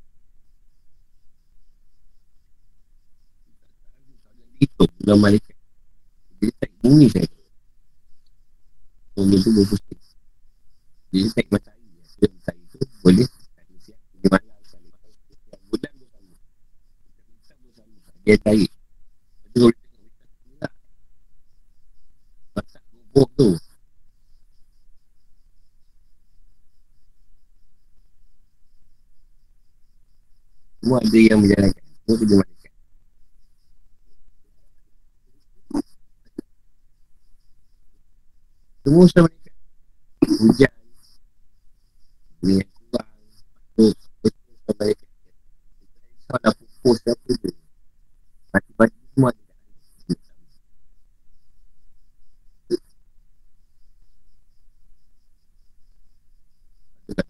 Itu Dalam malaikat Dia tak bumi saya Bumi tu berpusing Dia tak matahari Dia matahari tu boleh Tadi siap Dia malam Tadi malam Dia bulan tu sama Dia pun sama Dia tarik Lepas tu kalau dia tengok Dia tak tengok Tu Semua ada yang menjalankan. Semua kerja malaikat Semua usaha malaikat Hujan. Minyak kurang. Betul usaha malaikat Risau dah pupus Apa tu. Mati-mati semua ada Kita pakai tu tak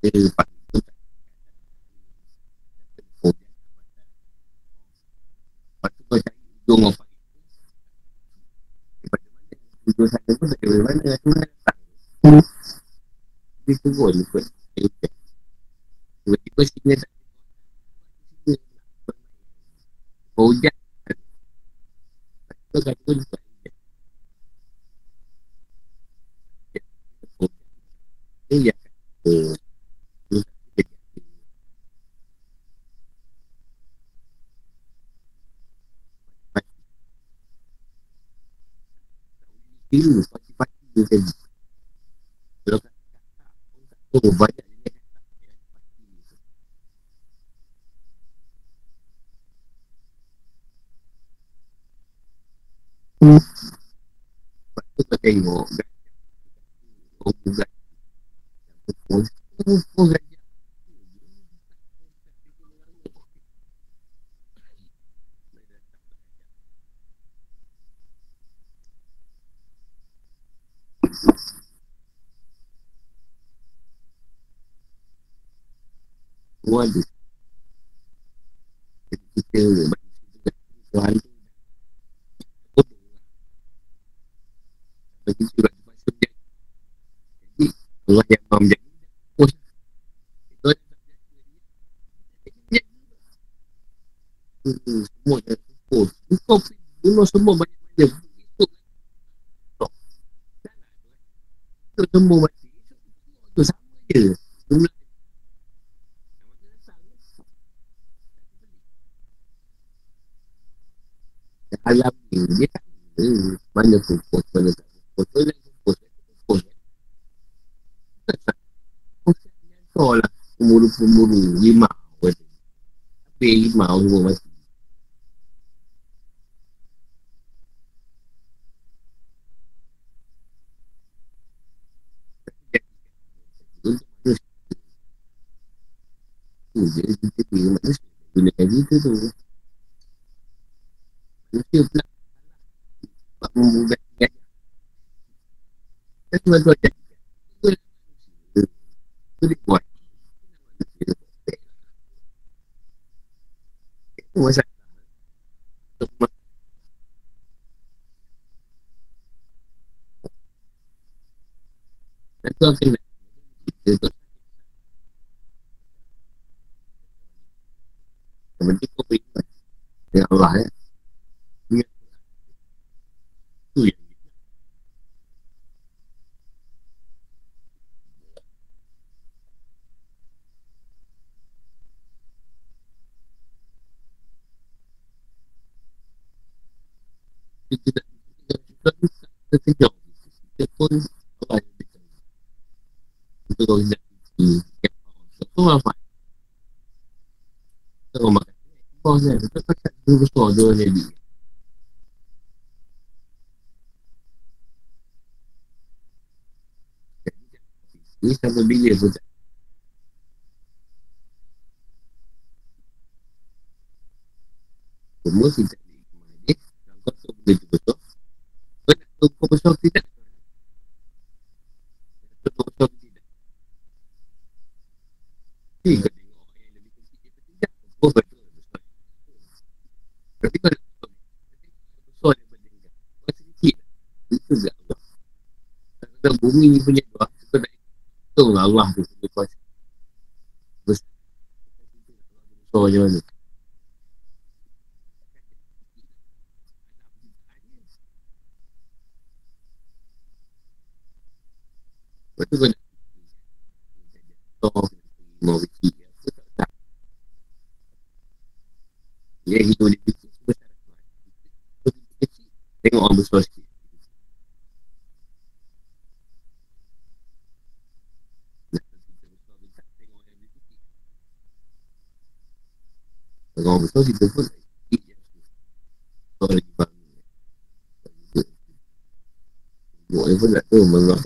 Oh, Lepas tu kau cari ujung apa Daripada mana Ujung sana pun tak dari mana Macam mana datang Dia turun ikut Hujan Tiba-tiba sini tak ada Kau hujan Lepas tu kau kata juga hujan Dia yang kata Dia kata Biru pasti-pasti dia tadi Kalau kata kakak pun tak tahu banyak dia kata Yang pasti tu Lepas tu kau tengok Jadi kita kita tu Bodoh lah Bagi kita Bagi masa dia Jadi Allah yang maha Itu jadi Hmm, semua dah fokus Kau bunuh semua banyak-banyak. Esok Esok semua mati. Esok tu sama je. Alam ni dia tak mana fokus mana tak fokus fokus fokus kau lah pemburu-pemburu lima kata tapi lima semua Tu je kita pilih manusia Gunakan kita tu Manusia pula Sebab membuat gajah Kan tuan tuan cakap. Itu dia buat. Itu masalah. Dan tu akan nak. Kita tu. Yang penting kau beriman. Dengan Allah ya. Ingat. Itu yang kita tak kita tak terkejut kita pun Allah yang berikan untuk kau tidak itu apa kita orang makan kau ni kita tak dua besar dua ni ini sampai bila pun tak semua kita ni kau tu boleh betul kau nak tahu kau besar tidak betul besar tidak ni kau tengok orang yang lebih kecil dia tidak kau betul besar tapi kau nak tahu besar daripada dia kau sedikit itu tak Allah kalau bumi ni punya doa kau nak hitung Allah tu punya kuasa besar besar macam mana Lepas tu kau nak Oh, mau kecil Aku tak tak Dia hidup dia kecil Besar kecil Tengok orang besar sikit Kalau orang besar kita pun Kalau lagi bangun Tengok dia pun tak tahu Mengalah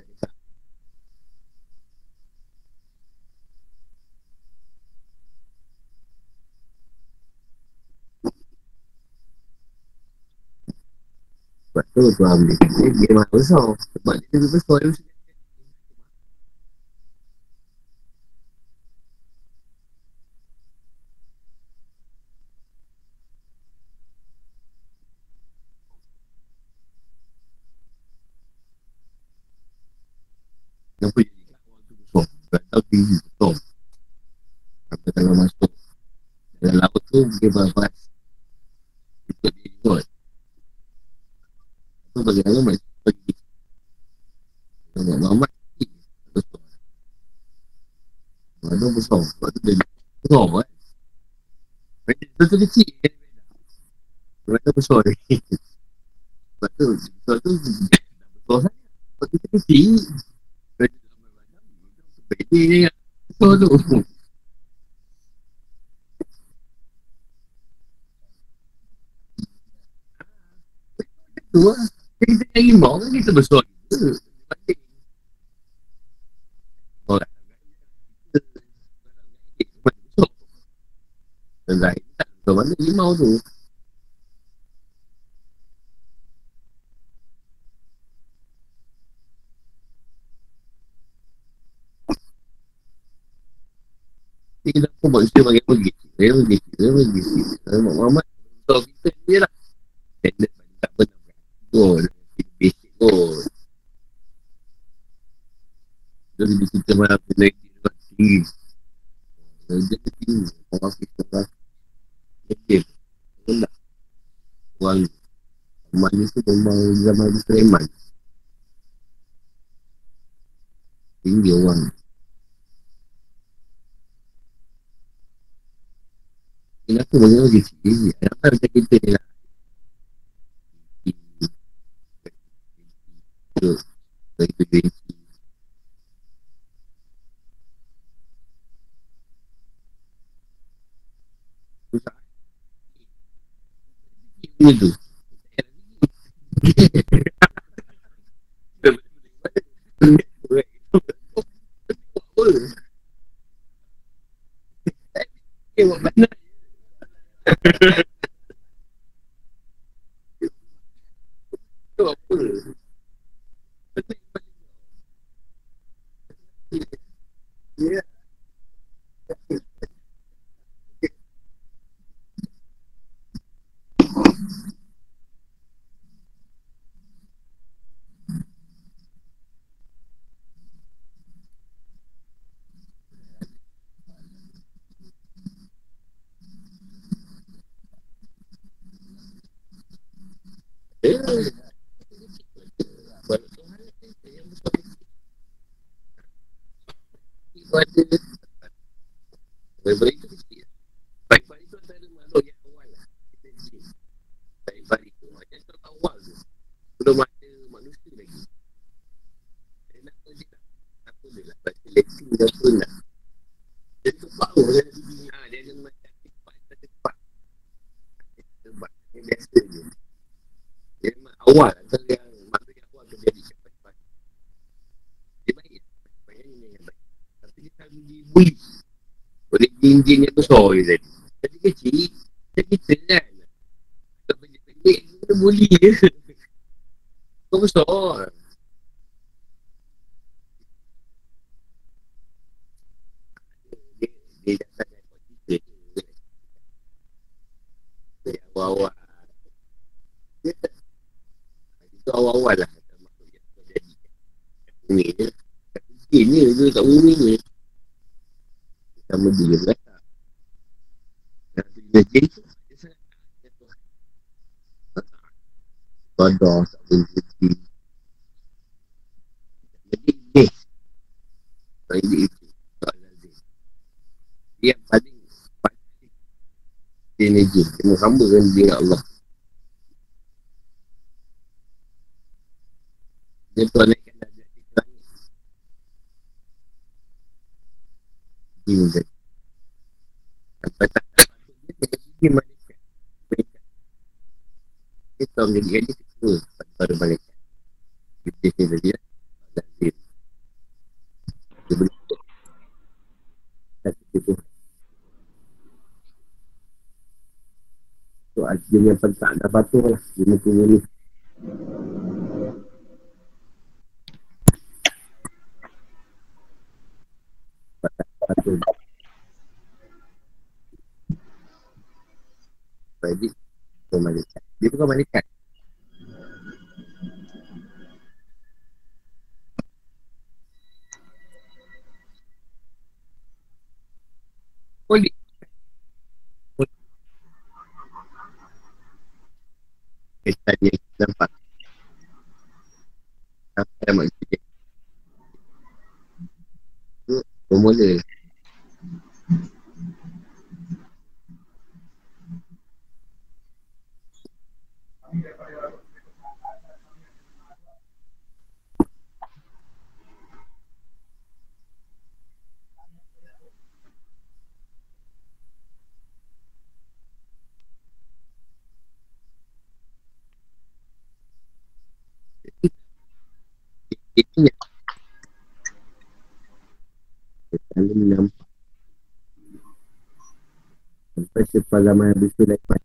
Sebab tu tu ambil dia, dia mahal besar Sebab dia lebih besar dia mesti Kenapa jadi orang tu besar? Tak tahu tinggi besar Sampai kalau masuk Dalam laut tu dia berbahas Ikut dia ikut tu bagi aku macam bagi Nampak Muhammad besar Mana besar Sebab tu dia besar kan Macam tu tu kecil kan Mana besar dia Sebab tu Sebab tu Besar sangat Sebab tu kecil Beda dia Besar tu Tu lah kita cari rimau kan kita dan lain tak tahu mana limau tu kita pun manusia bagi pergi dia pergi dia pergi Muhammad Muhammad so kita dia lah standard tak pernah kot Basic kot Jadi kita malam tu naik di tempat tinggi Dia tinggi Orang kita lah Kecil Rendah Orang Rumah zaman di Sulaiman Tinggi orang Kenapa bagi orang. Kecil Kenapa macam kita ni lah tu bagi tu gengsi susah ni tu buat mana tu apa Ibadah Baik-baik itu kecil Baik-baik itu antara makhluk yang awal lah Baik-baik itu macam tu awal tu Belum ada manusia lagi Dia nak apa dia tak Apa dia lah Baca Latin ke apa nak Dia cepat tu Dia ha, dia ada macam cepat Dia cepat Cepat Dia biasa je Dia memang awal Antara yang Makhluk yang awal tu jadi cepat-cepat Dia baik Baik yang baik Tapi dia selalu dibuli oleh jin-jin yang besar je tadi. Jadi kecil, macam kita kan. Kalau pendek-pendek, kita bully je. Kau besar. Dia, dia datang dengan kau cerita je. Dia awal-awal. Dia tak. Itu awal-awal lah. Kata makhluk yang kau jadi. Bumi je. Kat jin je ke kat bumi je sama dia kan dan bila jin tu dia sangat Badah tak boleh cuti Jadi ni Tak ini itu Tak lazim Dia yang paling Paling Dia ni jin Dia menghambakan dia Allah Dia tuan naikkan darjah di langit. Jin tadi Sampai tak patut dia Dia malaikat Malaikat Dia dia ketua Pada ni tadi lah Lazim Dia boleh. Satu itu So Azim yang paling tak ada patuh lah Dia ni Patuh Jadi Bukan malaikat. Dia bukan malaikat Boleh. Kita dia nampak. Yang maksudnya Itu Bermula Itu yang Kita nampak. Sampai sepalaman habis tu lepas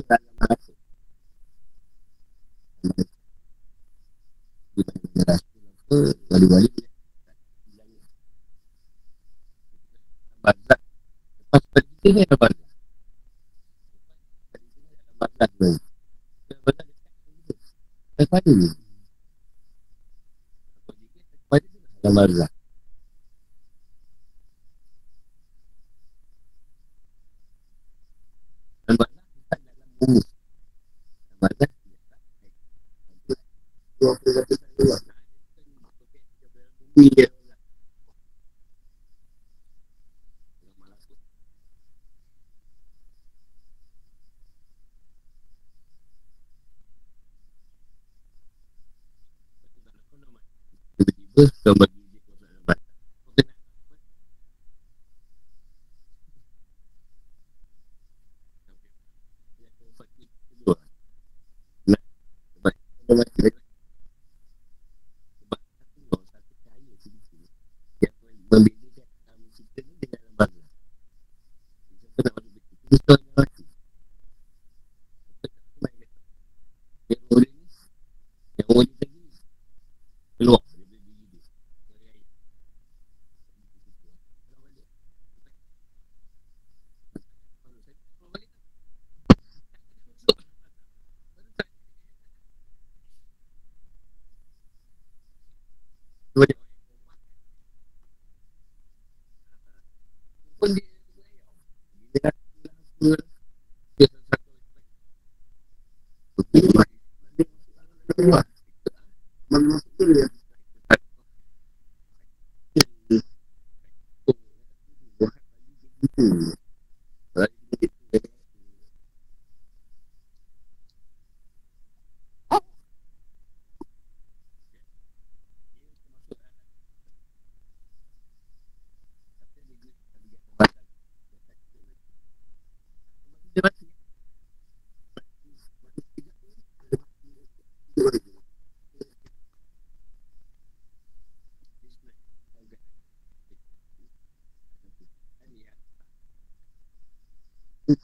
dalam rasa kita punya rasa lalu balik Bazar Lepas tadi kita ni ada bazar Bazar tu Bazar tu Bazar tu Bazar tu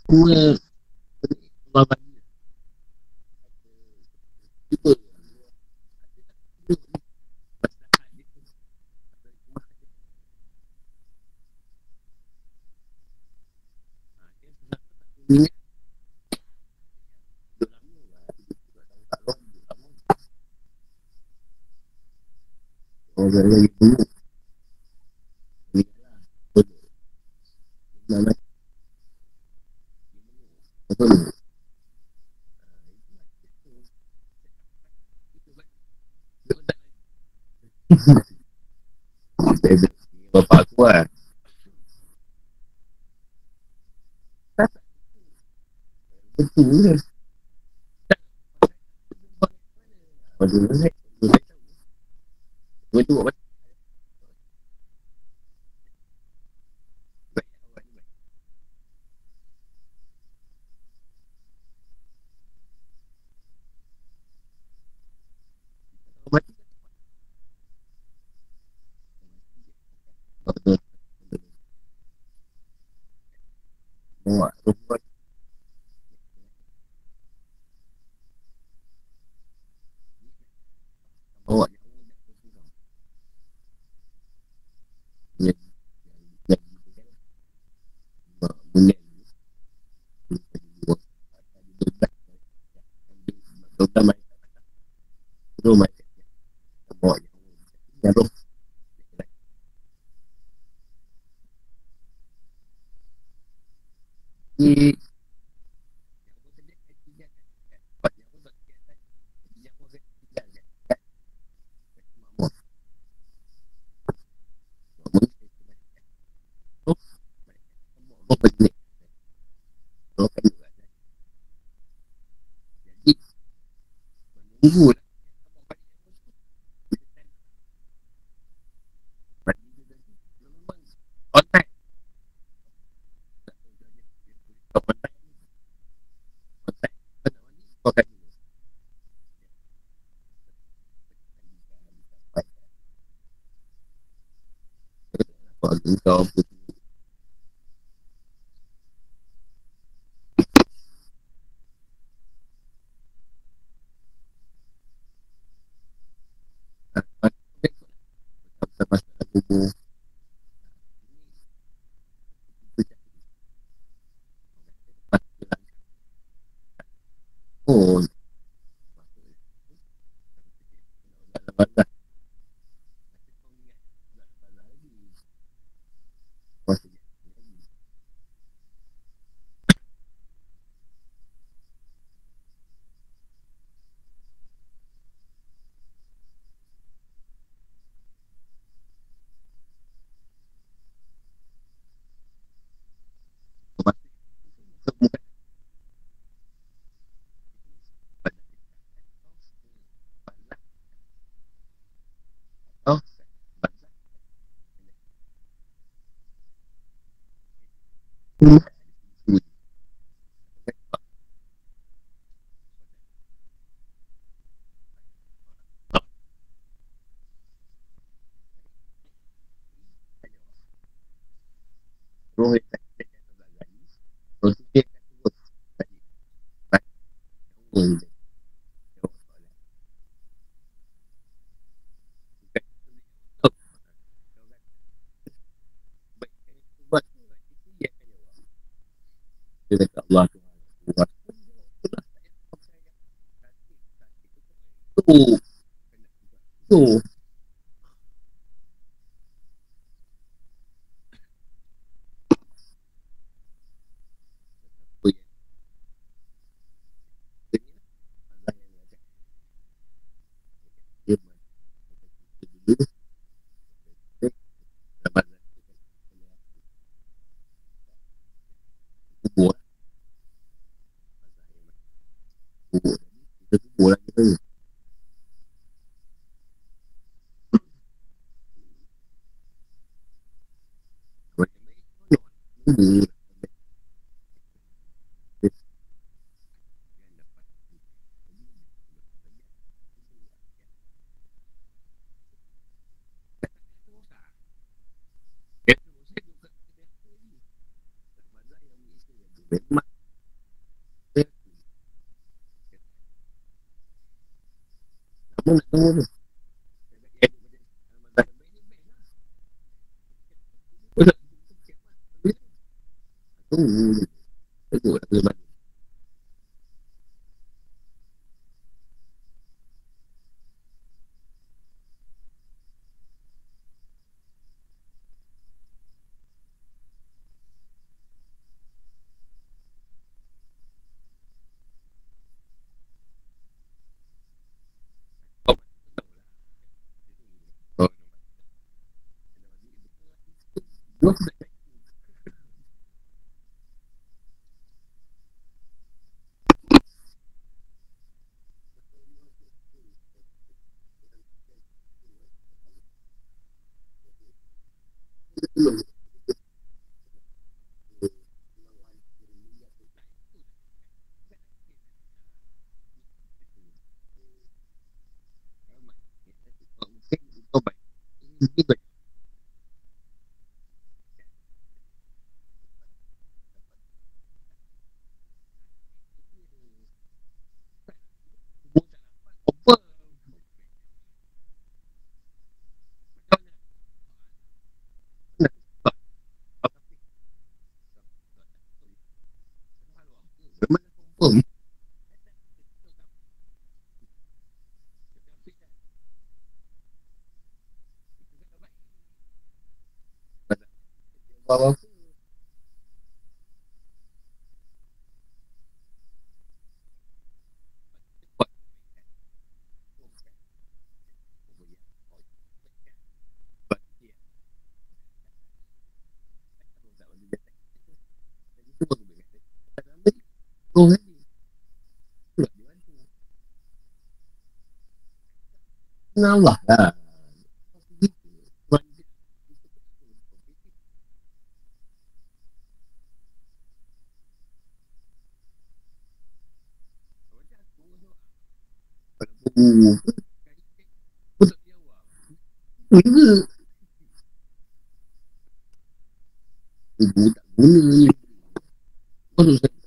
semua. Bagaimana? Bagaimana? Tunggu Kamu nak tu Mm. dengan Allah lah. Ha. Hmm. Ibu tak guna ni. Kau saya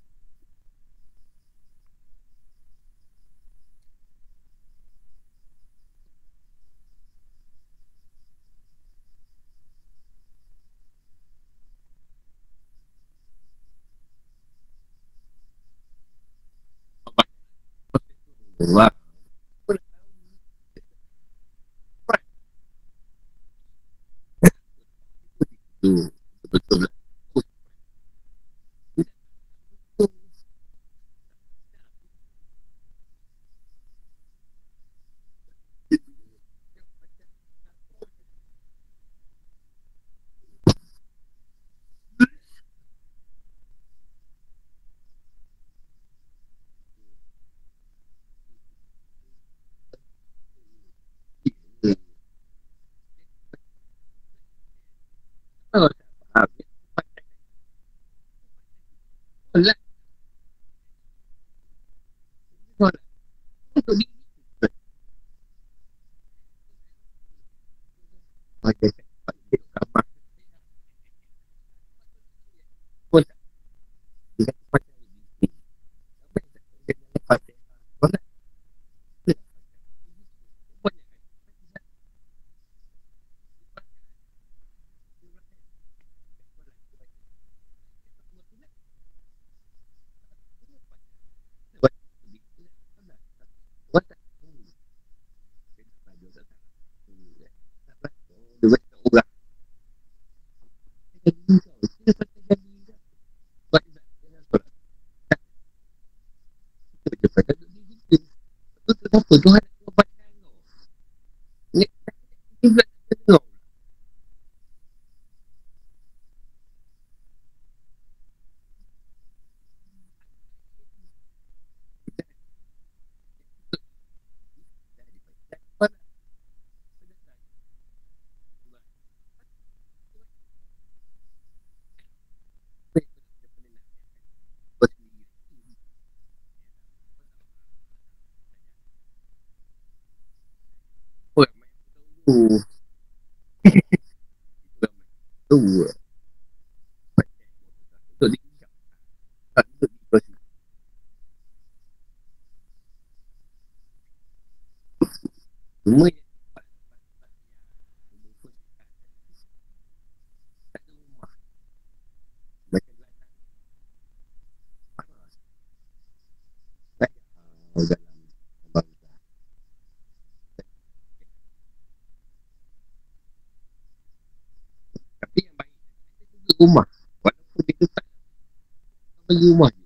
panggil rumah.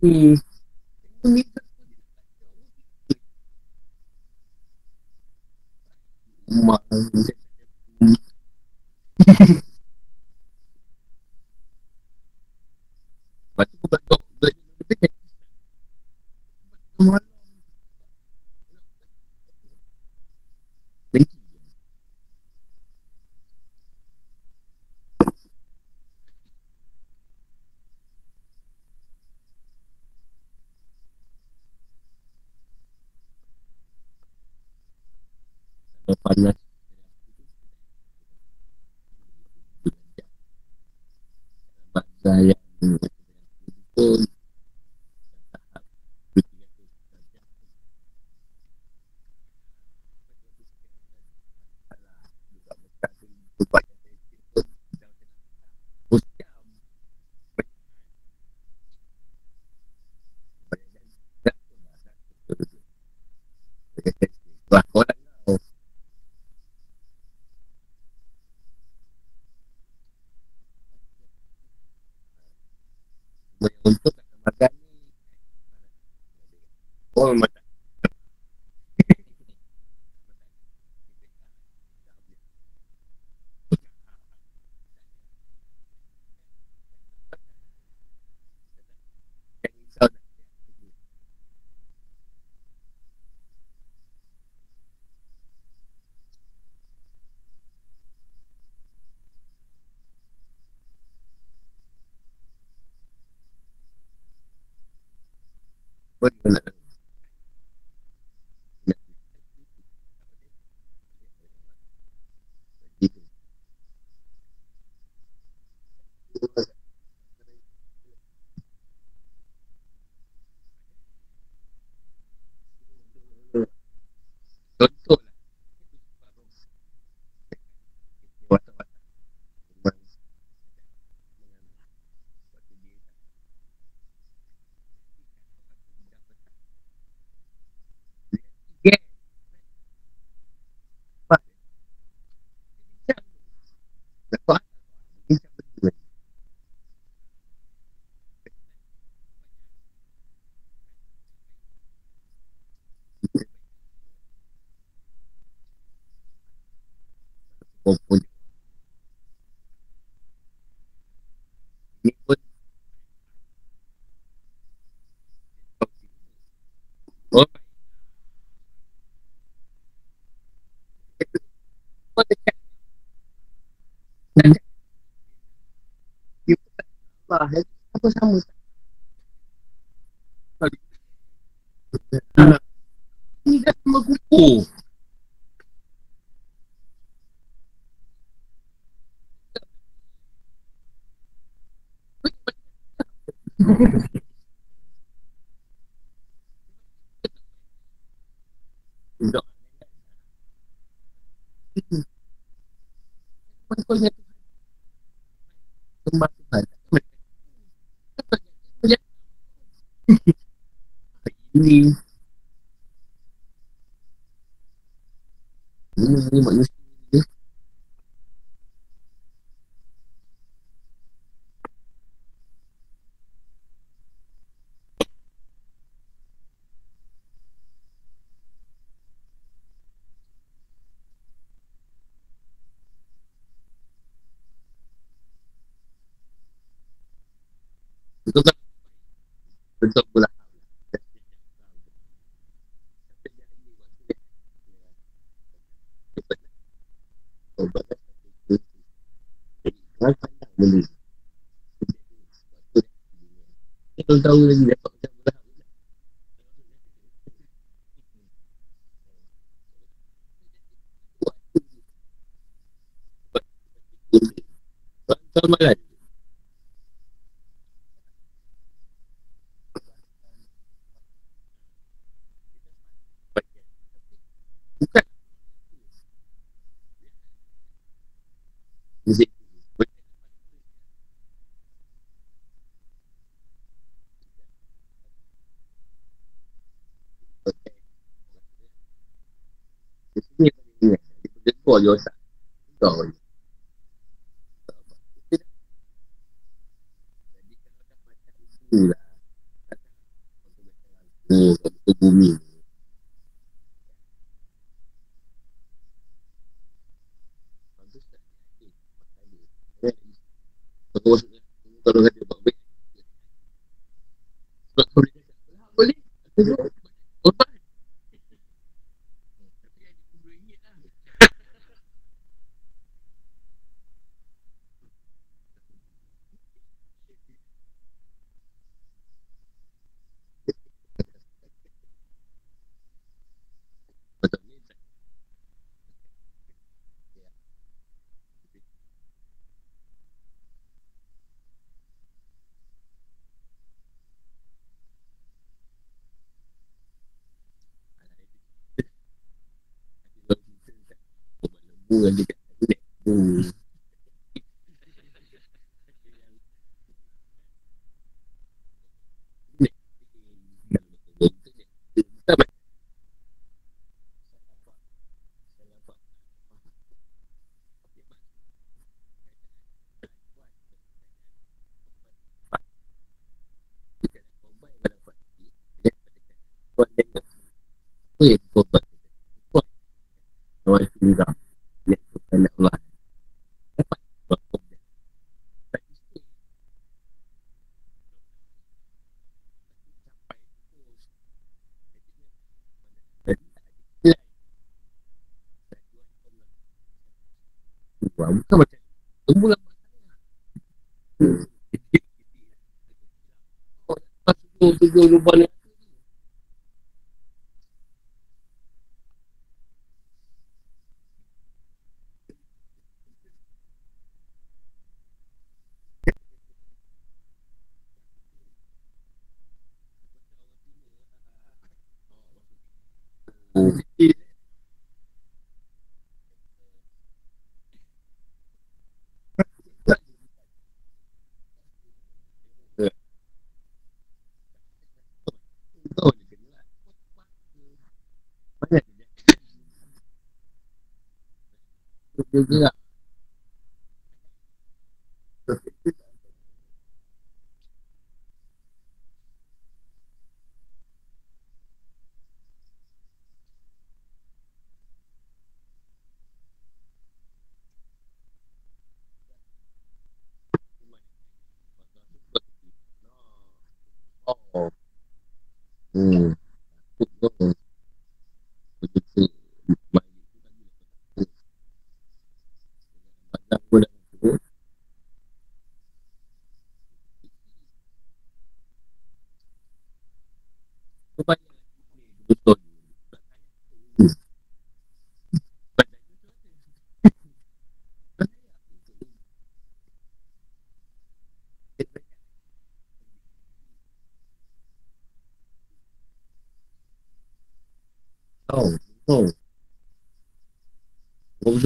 Hmm. Umar. [LAUGHS] pun sama. Tak? Ini dah kukuh You. boleh Kita tahu lagi dah Allah dia rosak Kau ni Itulah Itulah Itulah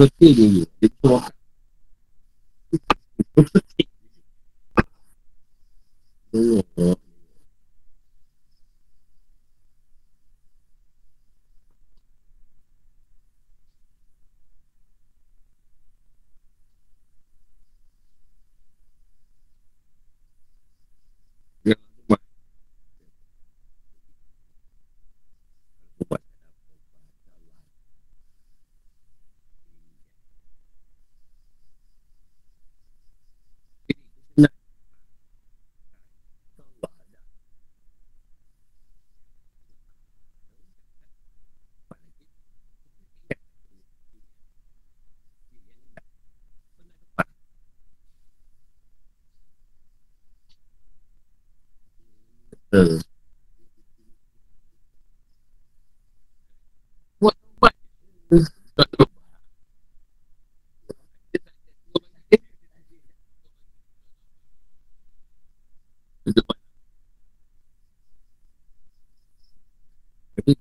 Kau betul dia ni. Dia tu orang. Oh, dia rumah. Buat Betul. Buat ubat. Tak tahu. Untuk mana? Tapi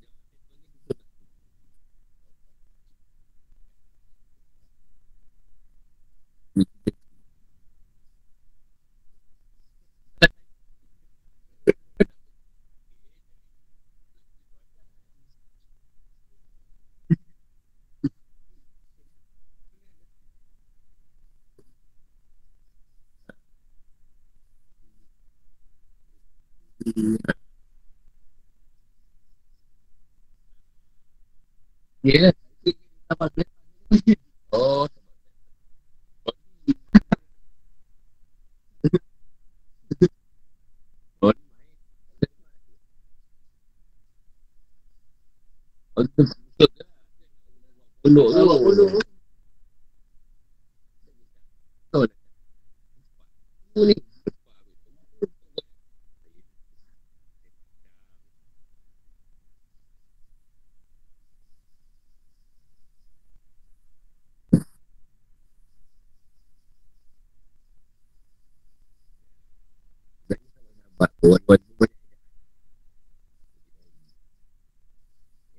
Ya lah. Apa dia? Oh. Oh. Oh, tu betul ke? Pondok tu. Pondok tu. Betul. Tu ni. Nampak kawan-kawan tu banyak.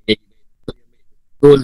Eh, Betul.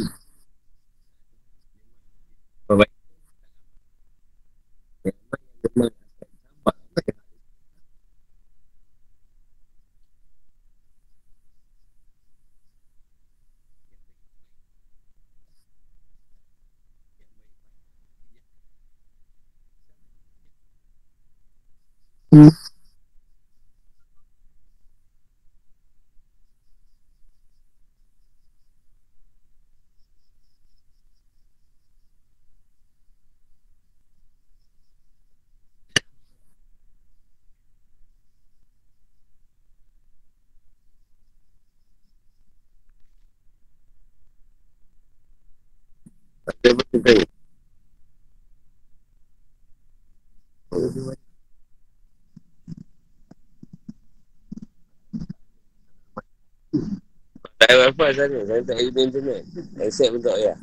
Ada apa kita tanya? Tak ada apa sana. Saya tak ada internet. Accept pun tak payah.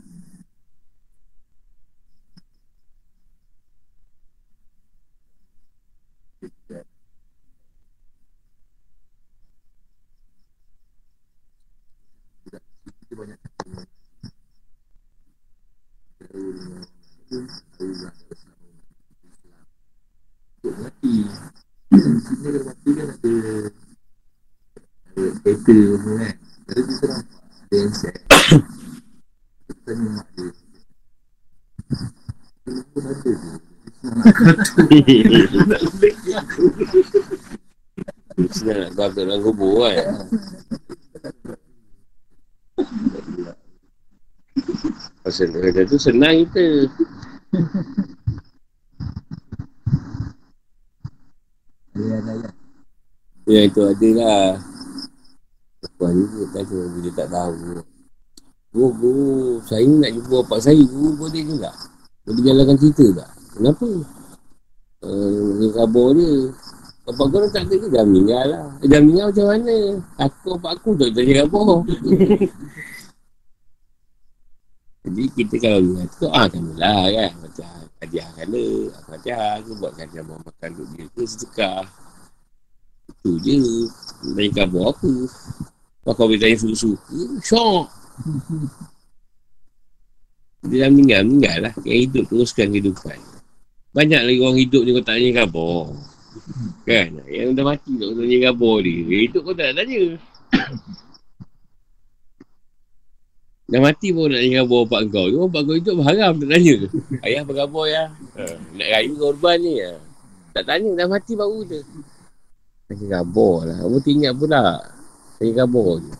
Senang nak kau dalam kubur kan. Pasal kata tu senang kita. Ya itu ada lah. Puan juga kata bila tak tahu. Guru, guru, saya nak jumpa bapak saya. Guru boleh tak? Boleh jalankan cerita tak? Kenapa? Uh, dia kabur dia. Bapak kau tak ada ke? Dah meninggal lah. Eh, dah meninggal macam mana? Aku, bapak aku tak tanya kabur. [LAUGHS] Jadi kita kalau ingat tu, ah kan lah kan. Macam hadiah kan dia. Hadiah ke buat bawa makan duduk dia ke sedekah. Itu je. Tanya khabar apa. Kalau kau boleh tanya suka-suka, syok. Dia dah meninggal, meninggal lah. Yang hidup teruskan kehidupan. Banyak lagi orang hidup ni kau tak tanya khabar. Kan? Yang dah mati tak kau tanya khabar dia. Yang hidup kau tak nak tanya. [COUGHS] Dah mati pun nak tanya khabar bapak kau. Kau bapak kau hidup haram tak tanya. Ayah apa khabar ya? Nak raya korban ni. Ha. Tak tanya, dah mati baru je. Tanya khabar lah. Kamu tinggal pula. Tanya khabar je.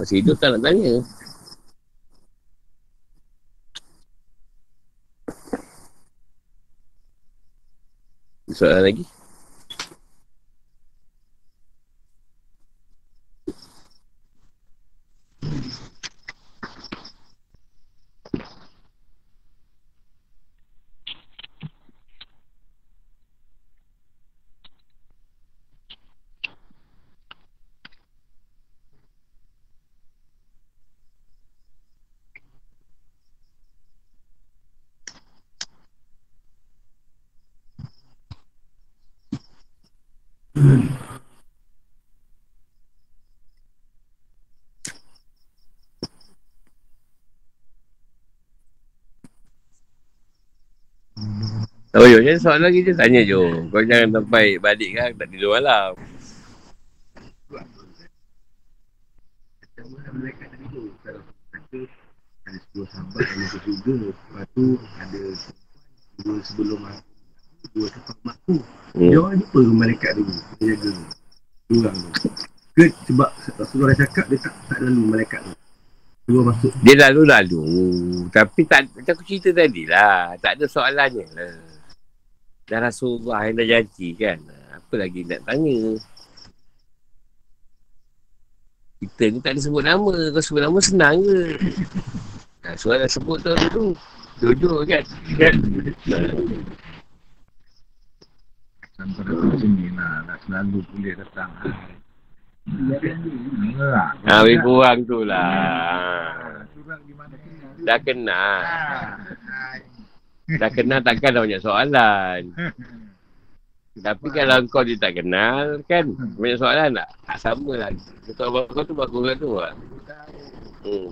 Masih hidup tak nak tanya. Soalan lagi? Oh, yo, jadi soalan lagi je tanya je. Kau jangan sampai balik kan tak tidur malam. ada sepuluh sahabat yang masuk surga lepas tu ada dua sebelum aku dua selepas aku Hmm. dia orang jumpa malaikat dulu dia jaga dua orang tu ke sebab Rasulullah cakap dia tak tak lalu malaikat tu dua masuk Dia lalu-lalu. Tapi tak, macam aku cerita tadi lah. Tak ada soalannya lah. Dah Rasulullah yang dah janji kan. Apa lagi nak tanya? Kita ni tak ada sebut nama. Kau sebut nama senang ke? Nah, dah sebut tu tu. Jujur kan? kan? sampai datang sini lah nak selalu boleh datang. Ha, lebih kurang tu lah. Dah kenal. Dah kenal takkan dah banyak soalan. [LAUGHS] Tapi kalau kau dia tak kenal, kan banyak soalan tak? Tak sama lah. Kau abang kau tu bagus kat tu lah. Hmm.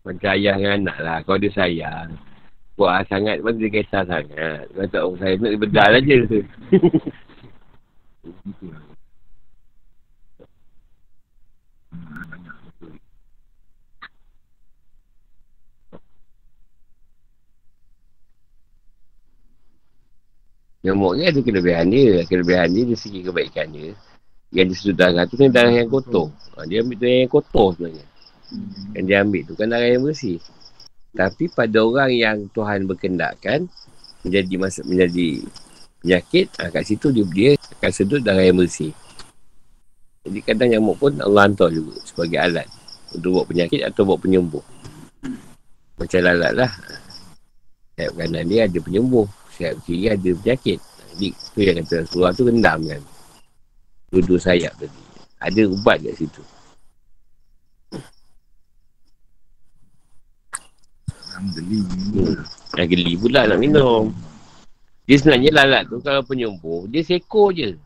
Macam ayah dengan anak lah. Kau dia sayang. Buat sangat pun dia kisah sangat. Kau tak orang sayang nak bedal aja. Nyamuk ni ada kelebihan dia. Kelebihan dia dari segi kebaikan dia. Yang di sudut darah tu kan darah yang kotor. Ha, dia ambil darah yang kotor sebenarnya. Yang dia ambil tu kan darah yang bersih. Tapi pada orang yang Tuhan berkendakkan menjadi masa menjadi penyakit, ha, kat situ dia, dia akan sedut darah yang bersih. Jadi kadang nyamuk pun Allah hantar juga sebagai alat untuk buat penyakit atau buat penyembuh. Macam lalat lah. Sayap kanan dia ada penyembuh. Sayap kiri ada penyakit. Jadi tu yang kata Rasulullah tu rendam kan. Dua-dua sayap tadi. Ada ubat kat situ. Alhamdulillah. Yang geli pula nak minum. Dia sebenarnya lalat tu kalau penyembuh, dia seekor je.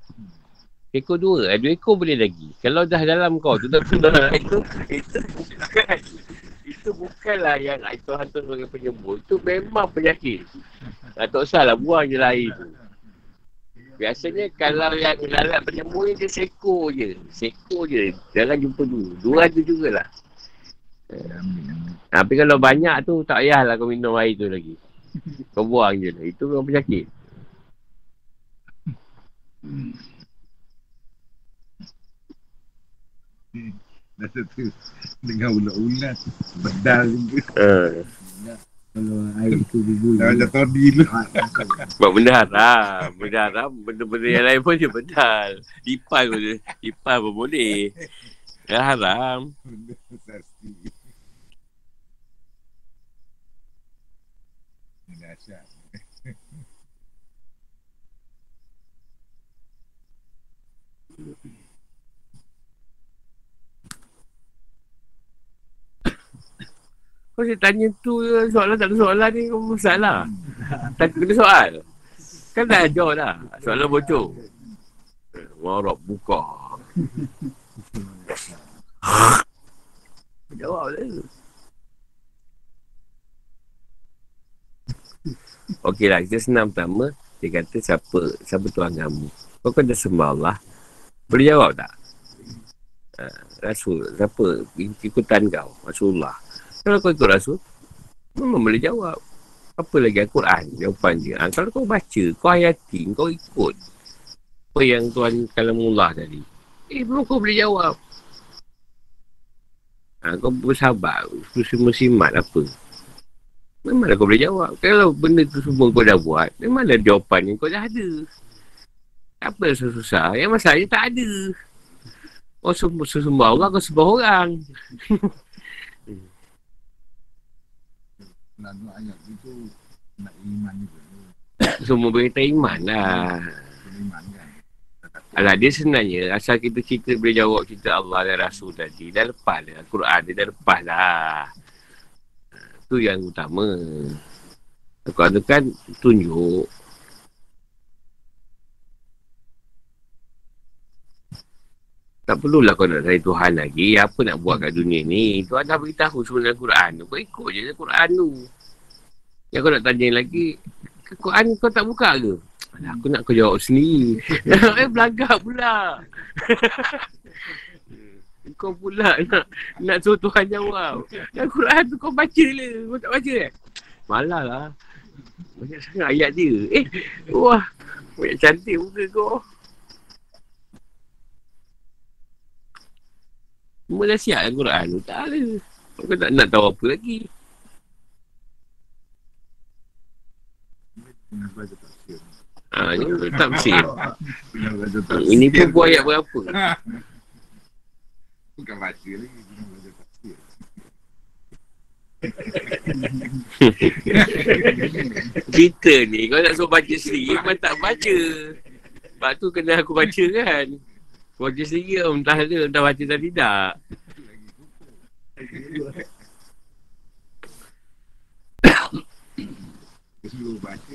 Ekor dua, eh, dua ekor boleh lagi. Kalau dah dalam kau tu, tak [LAUGHS] itu, itu bukan. Itu bukanlah yang Tuhan tu sebagai penyembuh. Itu memang penyakit. Tak, tak usah lah, buang je lah air tu. Biasanya kalau yang lalat penyembuh ni dia sekor je. Sekor je. Jangan jumpa dulu. Dua tu jugalah. Tapi kalau banyak tu tak payahlah kau minum air tu lagi. Kau buang je lah. Itu memang penyakit. Dah tu dengan ulat-ulat. Bedal juga. Uh. Kalau air tu bubur. Dah macam tadi lu. Sebab benda haram. Benda haram. Benda-benda yang lain pun dia bedal. Lipan pun. Lipan pun boleh. Dah haram. Pasti. Kau saya tanya tu soalan tak ada soalan ni kau salah. Tak kena soal. Kan dah jawab dah. Soalan bocor. Warok buka. Jawab lah. Okey lah, kita senang pertama. Dia kata siapa siapa Tuhan kamu. Kau kan dah sembah Allah. Boleh jawab tak? Uh, Rasul, siapa ikutan kau? Rasulullah. Kalau kau ikut Rasul, memang boleh jawab. Apa lagi Al-Quran? Jawapan dia. Ha, kalau kau baca, kau hayati, kau ikut. Apa yang Tuhan kalamullah tadi. Eh, memang kau boleh jawab. Ha, kau bersabar. Musimat apa. Memanglah kau boleh jawab. Kalau benda tu semua kau dah buat, memanglah jawapan yang kau dah ada. Apa yang susah? Yang masalahnya tak ada. Oh, sembah, sembah Allah, kau sembah orang. Lalu ayat itu nak iman juga. Semua berita iman lah. Iman kan. Alah, dia sebenarnya asal kita cerita boleh jawab cerita Allah dan Rasul tadi. Dah lepas dah. Al-Quran dia dah lepas dah. Itu yang utama. Al-Quran tu kan tunjuk. Tak perlulah kau nak cari Tuhan lagi. Apa nak buat kat dunia ni? Tuhan dah beritahu semua dalam Quran tu. Kau ikut je dalam Quran tu. Yang kau nak tanya lagi, Quran kau tak buka ke? Alah, aku nak kau jawab sendiri. [LAUGHS] eh, belagak pula. [LAUGHS] kau pula [LAUGHS] nak nak suruh Tuhan jawab. Yang Quran tu kau baca le. Kau tak baca eh? Malah lah. Banyak sangat ayat dia. Eh, wah. Banyak cantik muka kau. Semua dah siap Al-Quran tu. Tak ada. Kau tak nak tahu apa lagi. Ha, ni tak bersih. Dengan baca tafsir. Ini pun buat ayat berapa? [LAUGHS] Bukan baca lagi. Dengan baca tafsir. Kita ni, kau nak suruh baca sendiri, memang tak baca. Sebab tu kena aku baca kan. Kau baca sendiri, entah ada, entah baca tak tidak. Suruh baca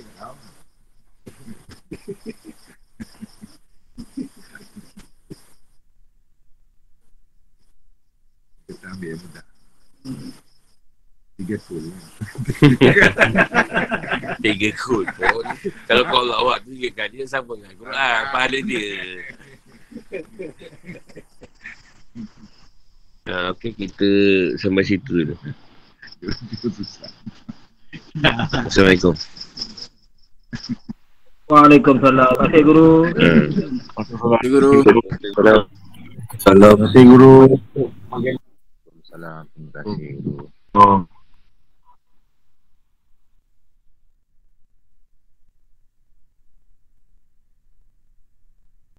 Kita ambil yang mudah. Tiga full. [LAUGHS] Tiga kod pun. Kalau kau Allah awak tu tiga kali, dia sama dengan Quran. Pahala dia. Ha, okay, kita sampai situ dulu. Assalamualaikum. Waalaikumsalam. Terima kasih guru. Hmm. Guru. Salam. Terima kasih guru. Salam. Terima kasih. Oh.